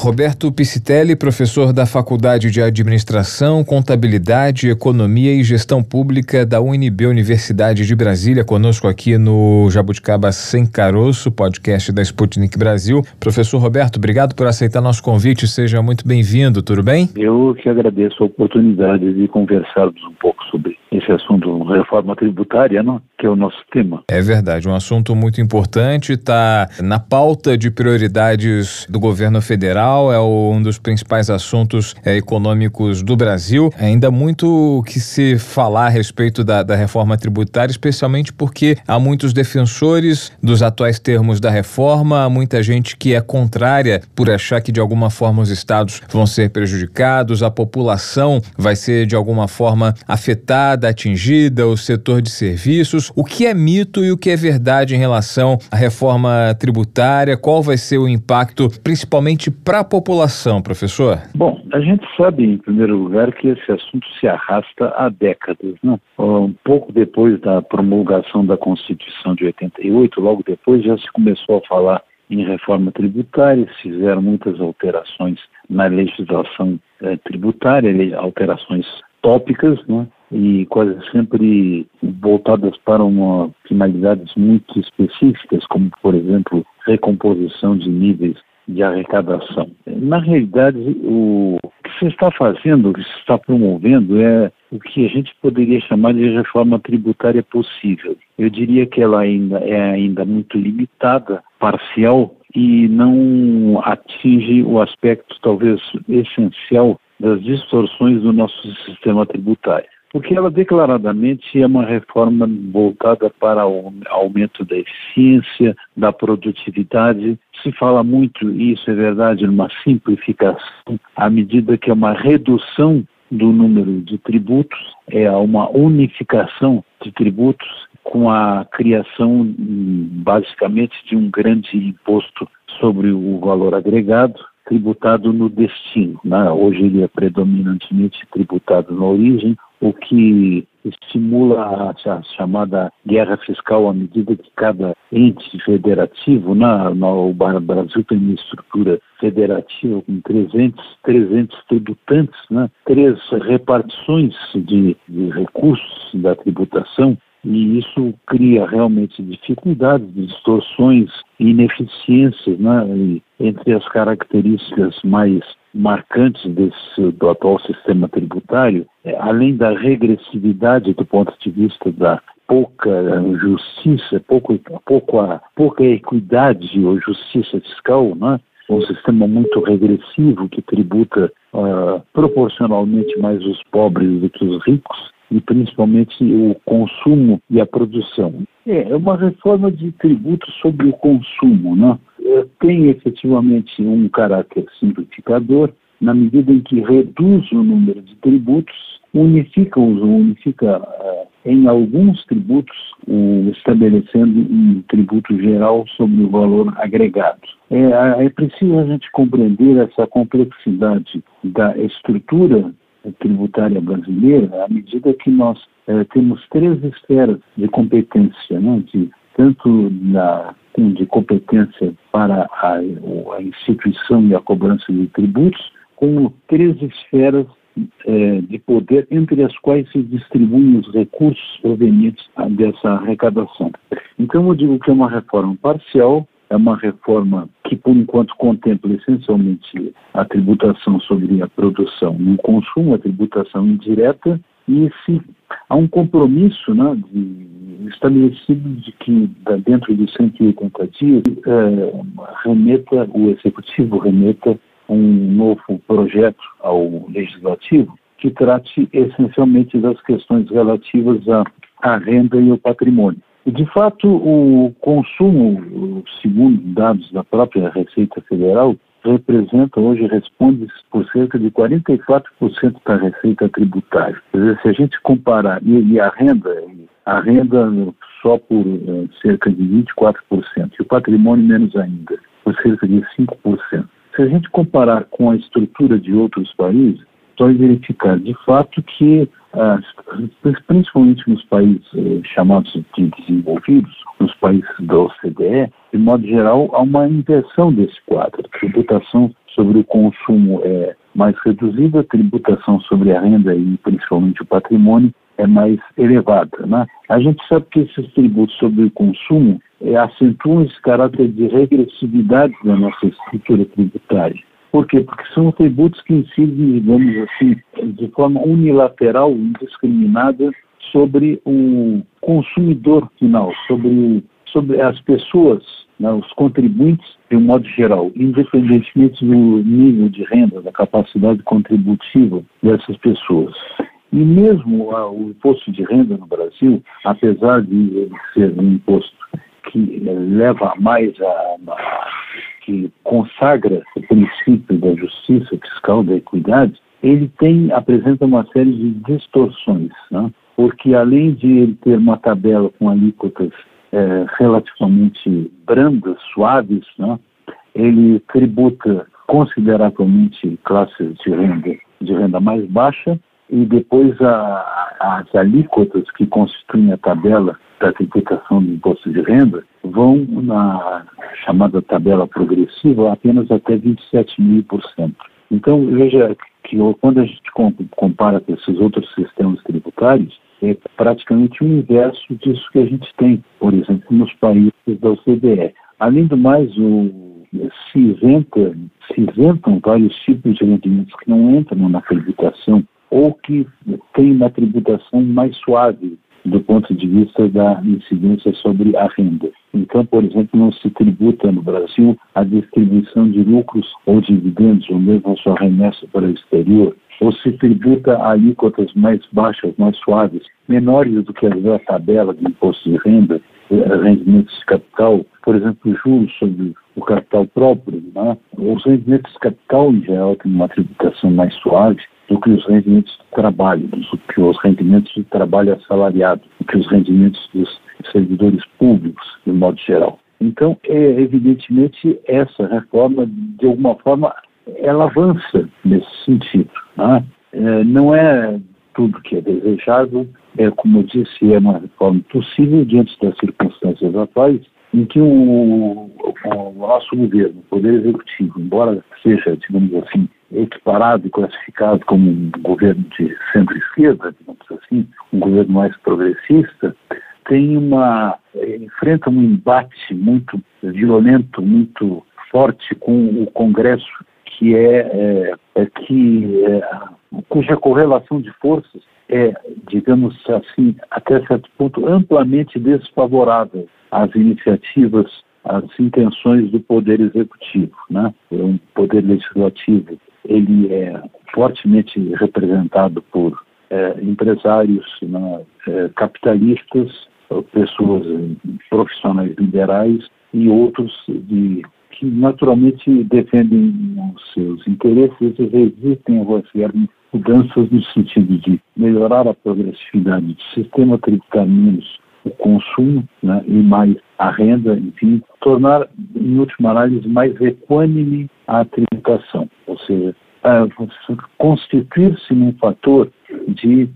Roberto Piscitelli, professor da Faculdade de Administração, Contabilidade, Economia e Gestão Pública da UNB Universidade de Brasília, conosco aqui no Jabuticaba Sem Caroço, podcast da Sputnik Brasil. Professor Roberto, obrigado por aceitar nosso convite, seja muito bem-vindo, tudo bem? Eu que agradeço a oportunidade de conversarmos um pouco sobre esse assunto, reforma tributária, não? que é o nosso tema. É verdade, um assunto muito importante, está na pauta de prioridades do governo federal, é um dos principais assuntos é, econômicos do Brasil. Ainda muito que se falar a respeito da, da reforma tributária, especialmente porque há muitos defensores dos atuais termos da reforma, há muita gente que é contrária por achar que de alguma forma os estados vão ser prejudicados, a população vai ser de alguma forma afetada, atingida, o setor de serviços o que é mito e o que é verdade em relação à reforma tributária? Qual vai ser o impacto, principalmente para a população, professor? Bom, a gente sabe, em primeiro lugar, que esse assunto se arrasta há décadas. Né? Um pouco depois da promulgação da Constituição de 88, logo depois já se começou a falar em reforma tributária, fizeram muitas alterações na legislação eh, tributária, alterações tópicas, né? E quase sempre voltadas para uma finalidades muito específicas, como, por exemplo, recomposição de níveis de arrecadação. Na realidade, o que se está fazendo, o que se está promovendo é o que a gente poderia chamar de reforma tributária possível. Eu diria que ela ainda é ainda muito limitada, parcial e não atinge o aspecto talvez essencial das distorções do nosso sistema tributário porque ela declaradamente é uma reforma voltada para o aumento da eficiência, da produtividade. Se fala muito, e isso é verdade, numa simplificação, à medida que é uma redução do número de tributos, é uma unificação de tributos com a criação basicamente de um grande imposto sobre o valor agregado, tributado no destino. Né? Hoje ele é predominantemente tributado na origem, o que estimula a, a, chamada guerra fiscal à medida que cada ente federativo, né, o Brasil tem uma estrutura federativa com 300, 300 tributantes, né, três repartições de, de recursos da tributação, e isso cria realmente dificuldades, distorções ineficiências né, entre as características mais marcantes desse, do atual sistema tributário, é, além da regressividade do ponto de vista da pouca justiça, pouco, pouco a, pouca equidade ou justiça fiscal, né? um sistema muito regressivo que tributa uh, proporcionalmente mais os pobres do que os ricos e principalmente o consumo e a produção. É, é uma reforma de tributos sobre o consumo, né? É, tem efetivamente um caráter simplificador, na medida em que reduz o número de tributos, unifica-os, unifica uh, em alguns tributos, estabelecendo um tributo geral sobre o valor agregado. É, é preciso a gente compreender essa complexidade da estrutura tributária brasileira à medida que nós eh, temos três esferas de competência, né, de, tanto na, de competência para a, a instituição e a cobrança de tributos, como três esferas é, de poder entre as quais se distribuem os recursos provenientes dessa arrecadação. Então, eu digo que é uma reforma parcial, é uma reforma que, por enquanto, contempla essencialmente a tributação sobre a produção e o consumo, a tributação indireta, e se há um compromisso né, de, estabelecido de que, dentro de 180 dias, é, remeta, o executivo remeta um novo projeto ao legislativo que trate essencialmente das questões relativas à, à renda e ao patrimônio. De fato, o consumo, segundo dados da própria Receita Federal, representa hoje, responde por cerca de 44% da receita tributária. Quer dizer, se a gente comparar, e, a renda, a renda só por é, cerca de 24%, e o patrimônio menos ainda, por cerca de 5%. Se a gente comparar com a estrutura de outros países, vai verificar de fato que, ah, principalmente nos países eh, chamados de desenvolvidos, nos países da OCDE, de modo geral, há uma inversão desse quadro. Tributação sobre o consumo é mais reduzida, tributação sobre a renda e principalmente o patrimônio é mais elevada. Né? A gente sabe que esses tributos sobre o consumo é, acentuam esse caráter de regressividade da nossa estrutura tributária. Por quê? Porque são tributos que incidem, digamos assim, de forma unilateral, indiscriminada, sobre o consumidor final, sobre, sobre as pessoas, né, os contribuintes, de um modo geral, independentemente do nível de renda, da capacidade contributiva dessas pessoas. E mesmo ah, o imposto de renda no Brasil, apesar de ser um imposto que leva mais a, a que consagra o princípio da justiça fiscal, da equidade, ele tem apresenta uma série de distorções, né? porque além de ele ter uma tabela com alíquotas é, relativamente brandas, suaves, né? ele tributa consideravelmente classes de renda de renda mais baixa e depois a, as alíquotas que constituem a tabela da tributação do imposto de renda vão na chamada tabela progressiva apenas até 27,5%. Então, veja que quando a gente compara com esses outros sistemas tributários, é praticamente o inverso disso que a gente tem, por exemplo, nos países da OCDE. Além do mais, o, se, isenta, se isentam vários tipos de rendimentos que não entram na tributação ou que têm uma tributação mais suave do ponto de vista da incidência sobre a renda. Então, por exemplo, não se tributa no Brasil a distribuição de lucros ou dividendos, ou mesmo a sua remessa para o exterior, ou se tributa a alíquotas mais baixas, mais suaves, menores do que as da tabela de imposto de renda, eh, rendimentos de capital, por exemplo, juros sobre o capital próprio. Né? Os rendimentos de capital, em geral, têm uma tributação mais suave, do que os rendimentos do trabalho, do que os rendimentos do trabalho assalariado, do que os rendimentos dos servidores públicos, de modo geral. Então, é, evidentemente, essa reforma, de alguma forma, ela avança nesse sentido. Né? É, não é tudo que é desejável, é, como eu disse, é uma reforma possível diante das circunstâncias atuais, em que o, o nosso governo, o Poder Executivo, embora seja, digamos assim, equiparado e classificado como um governo de centro-esquerda, digamos assim, um governo mais progressista, tem uma enfrenta um embate muito violento, muito forte com o Congresso, que é, é, é que é, cuja correlação de forças é, digamos assim, até certo ponto amplamente desfavorável às iniciativas, às intenções do poder executivo, né? O poder legislativo. Ele é fortemente representado por é, empresários né, é, capitalistas, pessoas profissionais liberais e outros de, que naturalmente defendem os seus interesses e resistem a quaisquer mudanças no sentido de melhorar a progressividade do sistema tributário menos o consumo né, e mais a renda, enfim, tornar, em última análise, mais equânime a tributação, ou seja, constituir-se num fator de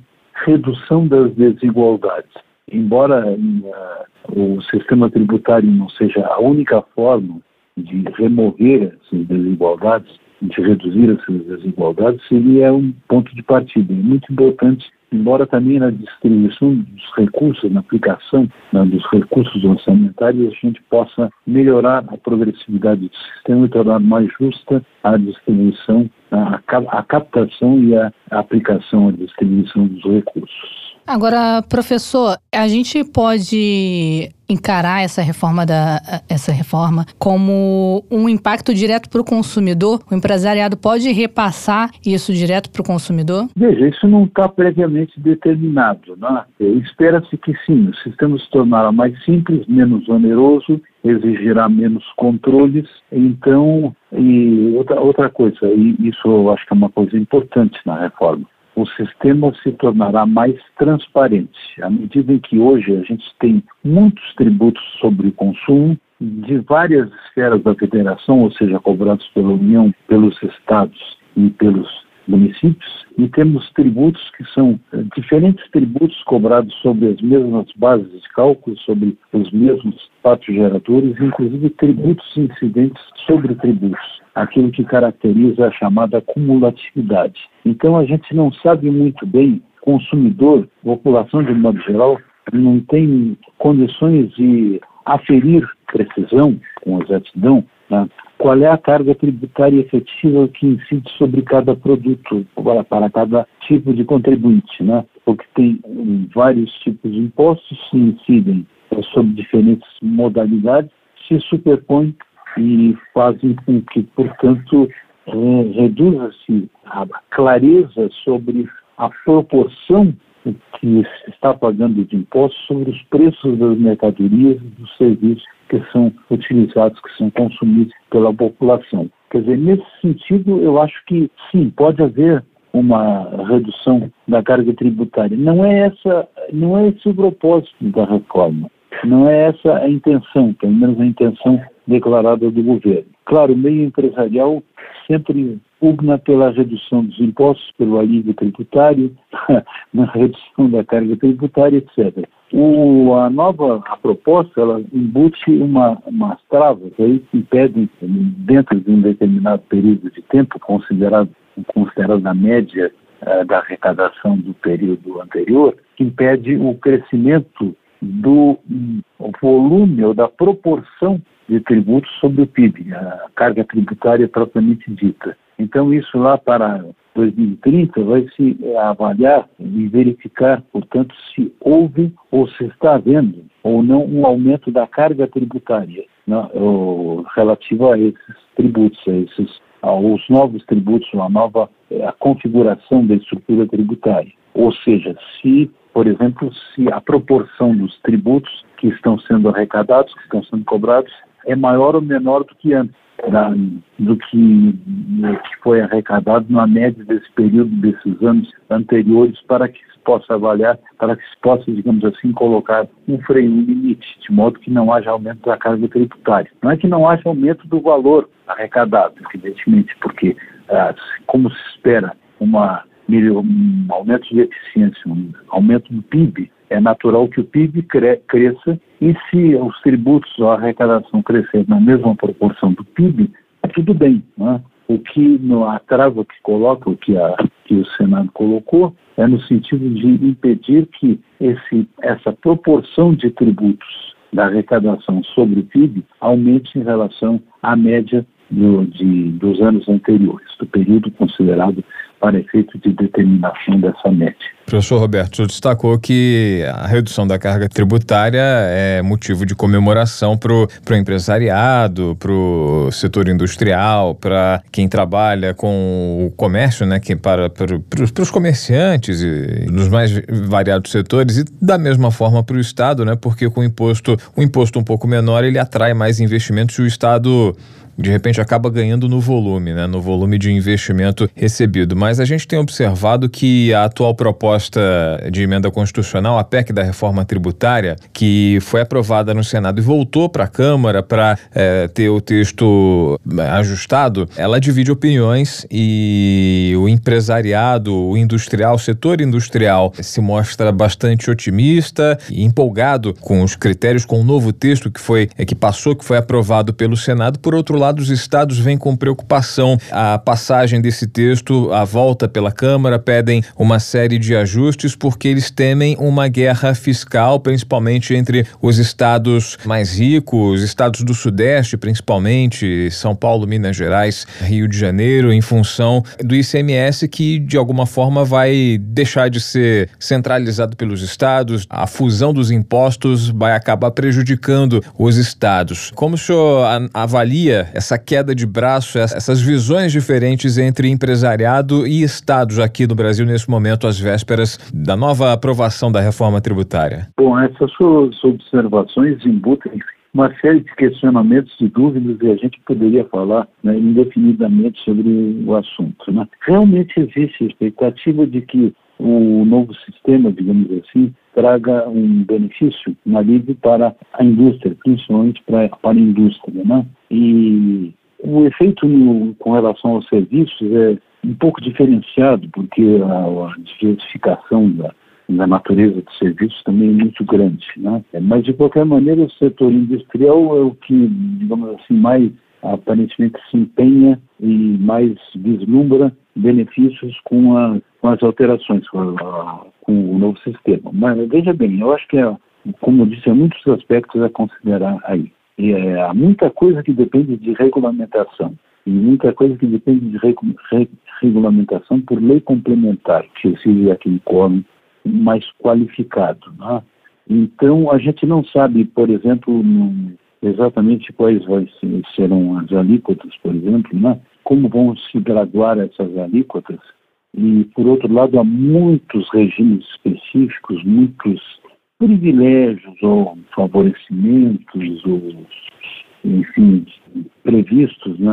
redução das desigualdades. Embora uh, o sistema tributário não seja a única forma de remover essas desigualdades, de reduzir essas desigualdades, seria um ponto de partida. É muito importante embora também na distribuição dos recursos, na aplicação né, dos recursos orçamentários, a gente possa melhorar a progressividade do sistema e tornar mais justa a distribuição, a, a captação e a aplicação, a distribuição dos recursos. Agora, professor, a gente pode encarar essa reforma da essa reforma como um impacto direto para o consumidor? O empresariado pode repassar isso direto para o consumidor? Veja, isso não está previamente determinado. Né? Espera-se que sim, o sistema se tornará mais simples, menos oneroso, exigirá menos controles. Então, e outra, outra coisa, e isso eu acho que é uma coisa importante na reforma o sistema se tornará mais transparente. À medida em que hoje a gente tem muitos tributos sobre o consumo, de várias esferas da federação, ou seja, cobrados pela União, pelos estados e pelos municípios, e temos tributos que são eh, diferentes tributos cobrados sobre as mesmas bases de cálculo, sobre os mesmos fatos geradores, inclusive tributos incidentes sobre tributos aquilo que caracteriza a chamada cumulatividade. Então a gente não sabe muito bem, consumidor, população de modo geral, não tem condições de aferir precisão, com exatidão, né, qual é a carga tributária efetiva que incide sobre cada produto, para, para cada tipo de contribuinte, né? porque tem vários tipos de impostos que incidem sobre diferentes modalidades, se superpõem e fazem com que, portanto, é, reduza-se a clareza sobre a proporção que se está pagando de impostos sobre os preços das mercadorias e dos serviços que são utilizados, que são consumidos pela população. Quer dizer, nesse sentido, eu acho que sim, pode haver uma redução da carga tributária. Não é essa, não é esse o propósito da reforma. Não é essa a intenção, pelo menos a intenção declarada do governo. Claro, o meio empresarial sempre pugna pela redução dos impostos, pelo alívio tributário, na redução da carga tributária, etc. O, a nova a proposta, ela embute uma, umas travas aí que impedem, dentro de um determinado período de tempo, considerado, considerado a média uh, da arrecadação do período anterior, que impede o crescimento do volume ou da proporção de tributos sobre o PIB, a carga tributária propriamente dita. Então, isso lá para 2030 vai se avaliar e verificar, portanto, se houve ou se está havendo ou não um aumento da carga tributária né, relativa a esses tributos, a esses aos novos tributos, a nova a configuração da estrutura tributária. Ou seja, se por exemplo, se a proporção dos tributos que estão sendo arrecadados, que estão sendo cobrados, é maior ou menor do que antes, da, do que, que foi arrecadado na média desse período, desses anos anteriores, para que se possa avaliar, para que se possa, digamos assim, colocar um freio, um limite, de modo que não haja aumento da carga tributária. Não é que não haja aumento do valor arrecadado, evidentemente, porque, ah, como se espera uma um aumento de eficiência, um aumento do PIB, é natural que o PIB cre cresça e se os tributos ou a arrecadação crescer na mesma proporção do PIB, é tudo bem. Né? O que a trava que coloca, o que, a, que o Senado colocou, é no sentido de impedir que esse, essa proporção de tributos da arrecadação sobre o PIB aumente em relação à média de, dos anos anteriores, do período considerado para efeito de determinação dessa média. Professor Roberto, o senhor destacou que a redução da carga tributária é motivo de comemoração para o empresariado, para o setor industrial, para quem trabalha com o comércio, né, que para, para, para os comerciantes e nos mais variados setores e da mesma forma para o Estado, né, porque com o imposto, um imposto um pouco menor ele atrai mais investimentos e o Estado de repente acaba ganhando no volume, né, no volume de investimento recebido. Mas a gente tem observado que a atual proposta de emenda constitucional, a PEC da reforma tributária, que foi aprovada no Senado e voltou para a Câmara para é, ter o texto é, ajustado, ela divide opiniões e o empresariado, o industrial, o setor industrial se mostra bastante otimista e empolgado com os critérios, com o novo texto que foi é, que passou, que foi aprovado pelo Senado. Por outro lado, os estados vêm com preocupação a passagem desse texto, a volta pela Câmara, pedem uma série de ajustes porque eles temem uma guerra fiscal, principalmente entre os estados mais ricos, estados do Sudeste, principalmente São Paulo, Minas Gerais, Rio de Janeiro, em função do ICMS que de alguma forma vai deixar de ser centralizado pelos estados. A fusão dos impostos vai acabar prejudicando os estados. Como o senhor avalia essa queda de braço, essas visões diferentes entre empresariado e estados aqui no Brasil nesse momento, às vésperas da nova aprovação da reforma tributária? Bom, essas suas observações embutem uma série de questionamentos e dúvidas e a gente poderia falar né, indefinidamente sobre o assunto. Né? Realmente existe a expectativa de que o novo sistema, digamos assim, traga um benefício, um alívio para a indústria, principalmente para, para a indústria. Né? E o efeito no, com relação aos serviços é um pouco diferenciado, porque a, a diversificação da, da natureza dos serviços também é muito grande. Né? Mas, de qualquer maneira, o setor industrial é o que, digamos assim, mais aparentemente se empenha e mais vislumbra benefícios com, a, com as alterações, com, a, com, o novo sistema. Mas veja bem, eu acho que, é, como eu disse, há muitos aspectos a considerar aí. É, há muita coisa que depende de regulamentação e muita coisa que depende de re, re, regulamentação por lei complementar, que exige aquele quórum mais qualificado. Né? Então, a gente não sabe, por exemplo, exatamente quais ser, serão as alíquotas, por exemplo, né? como vão se graduar essas alíquotas. E, por outro lado, há muitos regimes específicos, muitos privilégios ou favorecimentos, ou, enfim, previstos né,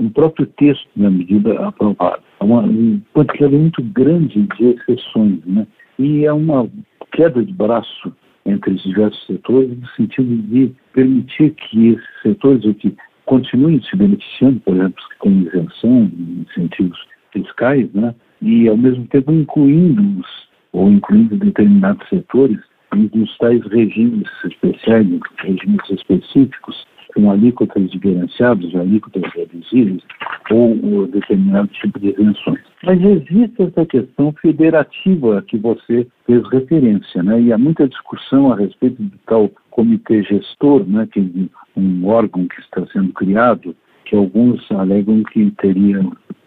no próprio texto da medida aprovada. É uma um quantidade muito grande de exceções, né? E é uma queda de braço entre os diversos setores no sentido de permitir que esses setores que continuem se beneficiando, por exemplo, têm isenção, incentivos fiscais, né? E ao mesmo tempo incluindo-os ou incluindo determinados setores nos tais regimes especiais, regimes específicos, com alíquotas diferenciadas, alíquotas reduzíveis ou, ou determinado tipo de isenções. Mas existe essa questão federativa que você fez referência, né? E há muita discussão a respeito do tal comitê gestor, né? Que é um órgão que está sendo criado, que alguns alegam que teria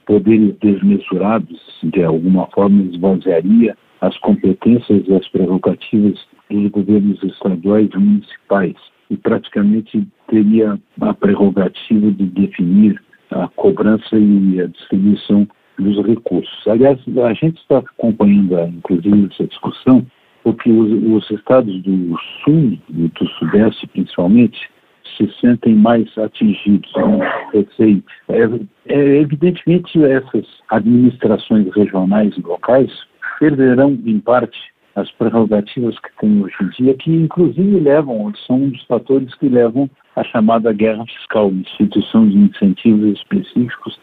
poderes desmesurados, de alguma forma esvaziaria as competências e as prerrogativas dos governos estaduais e municipais e praticamente teria a prerrogativa de definir a cobrança e a distribuição dos recursos. Aliás, a gente está acompanhando, inclusive, essa discussão, porque os, os estados do sul e do sudeste, principalmente, se sentem mais atingidos. Né? É, é, evidentemente, essas administrações regionais e locais perderão, em parte, as prerrogativas que tem hoje em dia, que inclusive levam, são um dos fatores que levam à chamada guerra fiscal, instituição de incentivos específicos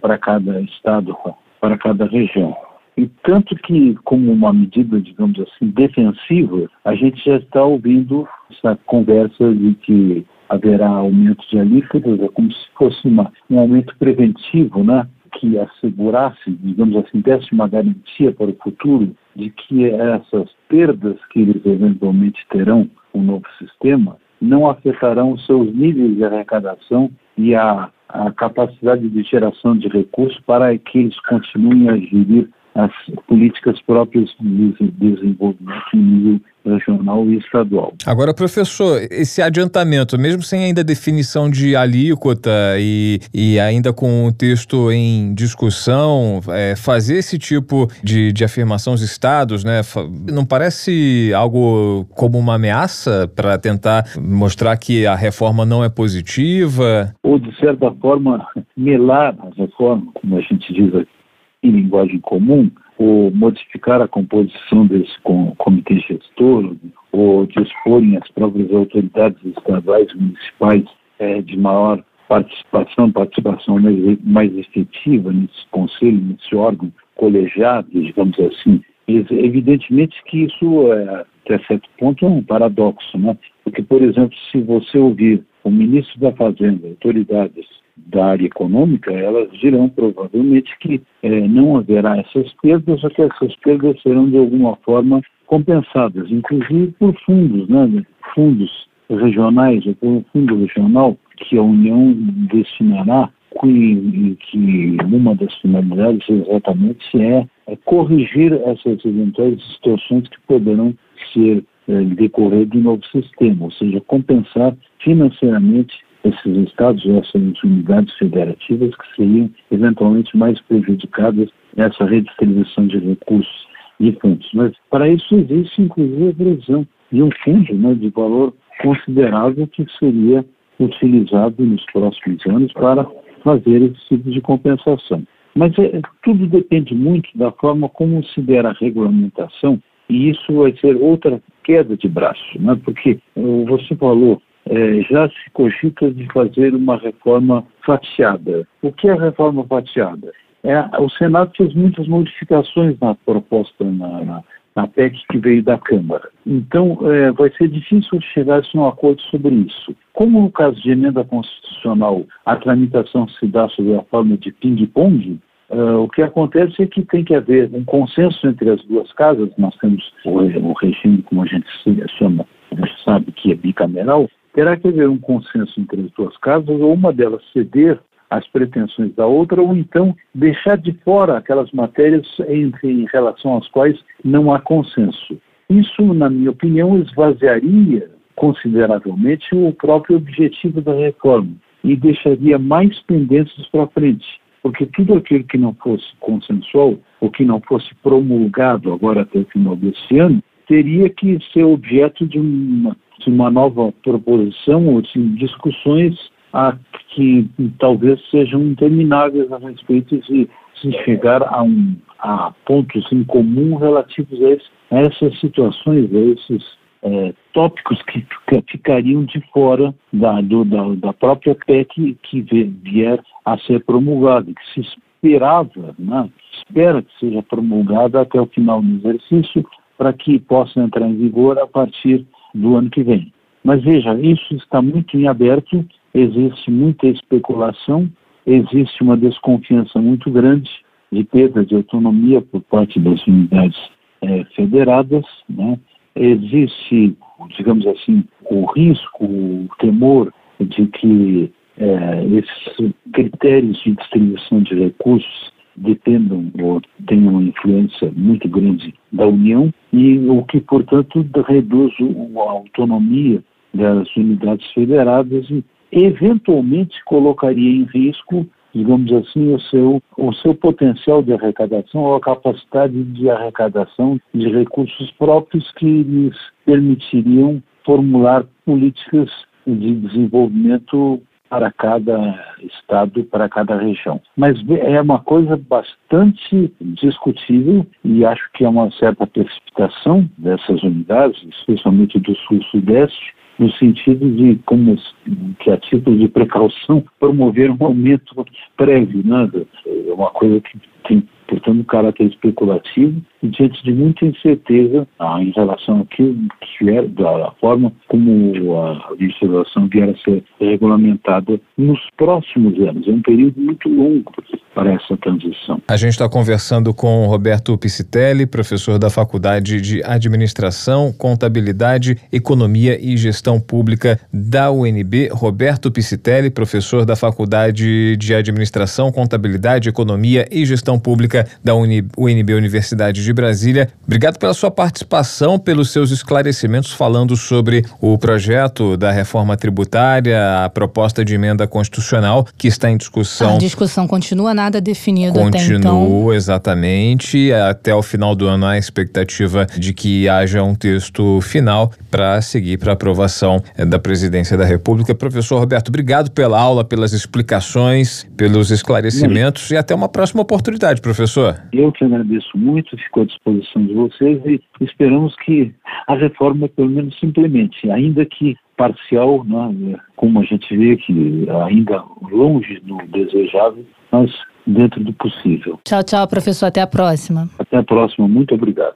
para cada estado, para cada região. E tanto que, como uma medida, digamos assim, defensiva, a gente já está ouvindo essa conversa de que haverá aumento de alíquotas, é como se fosse uma, um aumento preventivo, né? Que assegurasse, digamos assim, desse uma garantia para o futuro de que essas perdas que eles eventualmente terão com o novo sistema não afetarão seus níveis de arrecadação e a, a capacidade de geração de recursos para que eles continuem a gerir as políticas próprias de desenvolvimento em nível regional e estadual. Agora, professor, esse adiantamento, mesmo sem ainda definição de alíquota e, e ainda com o texto em discussão, é, fazer esse tipo de, de afirmação aos estados, né, não parece algo como uma ameaça para tentar mostrar que a reforma não é positiva? Ou, de certa forma, melar a reforma, como a gente diz aqui em linguagem comum, ou modificar a composição desse comitê gestor, ou disporem as próprias autoridades estaduais municipais é, de maior participação, participação mais, mais efetiva nesse conselho, nesse órgão colegiado, digamos assim. Evidentemente que isso, é, até certo ponto, é um paradoxo, né? Porque, por exemplo, se você ouvir o ministro da Fazenda, autoridades da área econômica, elas dirão provavelmente que é, não haverá essas perdas, ou que essas perdas serão de alguma forma compensadas, inclusive por fundos, né, fundos regionais ou por um fundo regional que a União destinará, que, que uma das finalidades exatamente é, é corrigir essas eventuais distorções que poderão ser é, decorrer do novo sistema, ou seja, compensar financeiramente esses estados, essas unidades federativas que seriam eventualmente mais prejudicadas nessa redistribuição de recursos e fundos. Mas para isso existe inclusive a previsão de um fundo né, de valor considerável que seria utilizado nos próximos anos para fazer esse tipo de compensação. Mas é, tudo depende muito da forma como se der a regulamentação e isso vai ser outra queda de braço, né? porque você falou é, já se cogita de fazer uma reforma fatiada. O que é reforma fatiada? É, o Senado fez muitas modificações na proposta, na, na, na PEC que veio da Câmara. Então, é, vai ser difícil chegar a um acordo sobre isso. Como no caso de emenda constitucional, a tramitação se dá sob a forma de ping-pong, Uh, o que acontece é que tem que haver um consenso entre as duas casas. Nós temos o, o regime, como a gente chama, a gente sabe que é bicameral, terá que haver um consenso entre as duas casas, ou uma delas ceder às pretensões da outra, ou então deixar de fora aquelas matérias em, em relação às quais não há consenso. Isso, na minha opinião, esvaziaria consideravelmente o próprio objetivo da reforma e deixaria mais pendências para frente, porque tudo aquilo que não fosse consensual, ou que não fosse promulgado agora até o final desse ano, teria que ser objeto de uma uma nova proposição ou de discussões a, que talvez sejam intermináveis a respeito de se chegar a, um, a pontos em comum relativos a, esse, a essas situações, a esses é, tópicos que ficariam de fora da, do, da, da, própria PEC que vier a ser promulgada, que se esperava, né, espera que seja promulgada até o final do exercício, para que possa entrar em vigor a partir do ano que vem. Mas veja, isso está muito em aberto, existe muita especulação, existe uma desconfiança muito grande de perda de autonomia por parte das unidades é, federadas, né? existe, digamos assim, o risco, o temor de que é, esses critérios de distribuição de recursos dependam ou tenham uma influência muito grande da União e o que, portanto, reduz a autonomia das unidades federadas e eventualmente colocaria em risco, digamos assim, o seu, o seu potencial de arrecadação ou a capacidade de arrecadação de recursos próprios que lhes permitiriam formular políticas de desenvolvimento para cada estado, para cada região. Mas é uma coisa bastante discutível e acho que é uma certa precipitação dessas unidades, especialmente do sul-sudeste, no sentido de, como que a título de precaução, promover um aumento prévio. Né? É uma coisa que tem, portanto, um caráter especulativo e diante de muita incerteza ah, em relação que vier, da forma como a legislação vier a ser regulamentada nos próximos anos. É um período muito longo para essa transição. A gente está conversando com Roberto Piscitelli, professor da Faculdade de Administração, Contabilidade, Economia e Gestão Pública da UNB. Roberto Piscitelli, professor da Faculdade de Administração, Contabilidade, Economia e Gestão Pública da UNB Universidade de Brasília. Obrigado pela sua participação, pelos seus esclarecimentos falando sobre o projeto da reforma tributária, a proposta de emenda constitucional que está em discussão. A discussão continua nada definido continua, até então. Continua, exatamente. Até o final do ano há a expectativa de que haja um texto final para seguir para aprovação eh, da presidência da República. Professor Roberto, obrigado pela aula, pelas explicações, pelos esclarecimentos e até uma próxima oportunidade, professor. Eu que agradeço muito, fico à disposição de vocês e esperamos que a reforma pelo menos se implemente, ainda que parcial, né, como a gente vê que ainda longe do desejável, mas dentro do possível. Tchau, tchau, professor. Até a próxima. Até a próxima. Muito obrigado.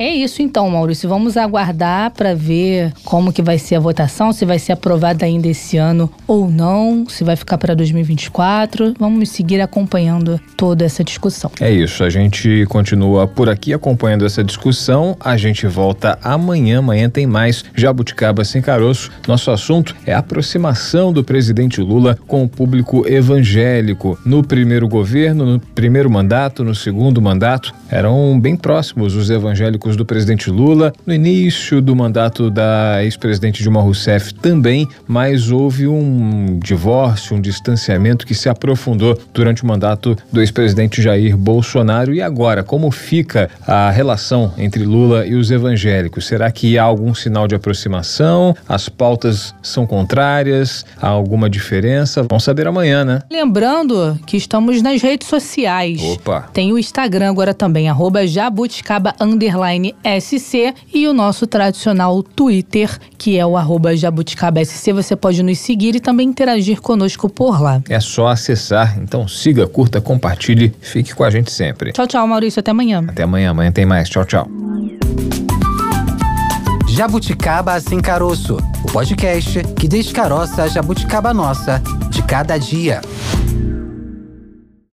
É isso então, Maurício. Vamos aguardar para ver como que vai ser a votação, se vai ser aprovada ainda esse ano ou não, se vai ficar para 2024. Vamos seguir acompanhando toda essa discussão. É isso. A gente continua por aqui acompanhando essa discussão. A gente volta amanhã. Amanhã tem mais Jabuticaba sem caroço. Nosso assunto é a aproximação do presidente Lula com o público evangélico. No primeiro governo, no primeiro mandato, no segundo mandato, eram bem próximos os evangélicos do presidente Lula. No início do mandato da ex-presidente Dilma Rousseff também, mas houve um divórcio, um distanciamento que se aprofundou durante o mandato do ex-presidente Jair Bolsonaro. E agora, como fica a relação entre Lula e os evangélicos? Será que há algum sinal de aproximação? As pautas são contrárias? Há alguma diferença? Vamos saber amanhã, né? Lembrando que estamos nas redes sociais. Opa! Tem o Instagram agora também, arroba jabuticaba underline SC e o nosso tradicional Twitter, que é o arroba jabuticabasc. Você pode nos seguir e também interagir conosco por lá. É só acessar. Então siga, curta, compartilhe, fique com a gente sempre. Tchau, tchau, Maurício. Até amanhã. Até amanhã. Amanhã tem mais. Tchau, tchau. Jabuticaba Sem Caroço, o podcast que descaroça a jabuticaba nossa de cada dia.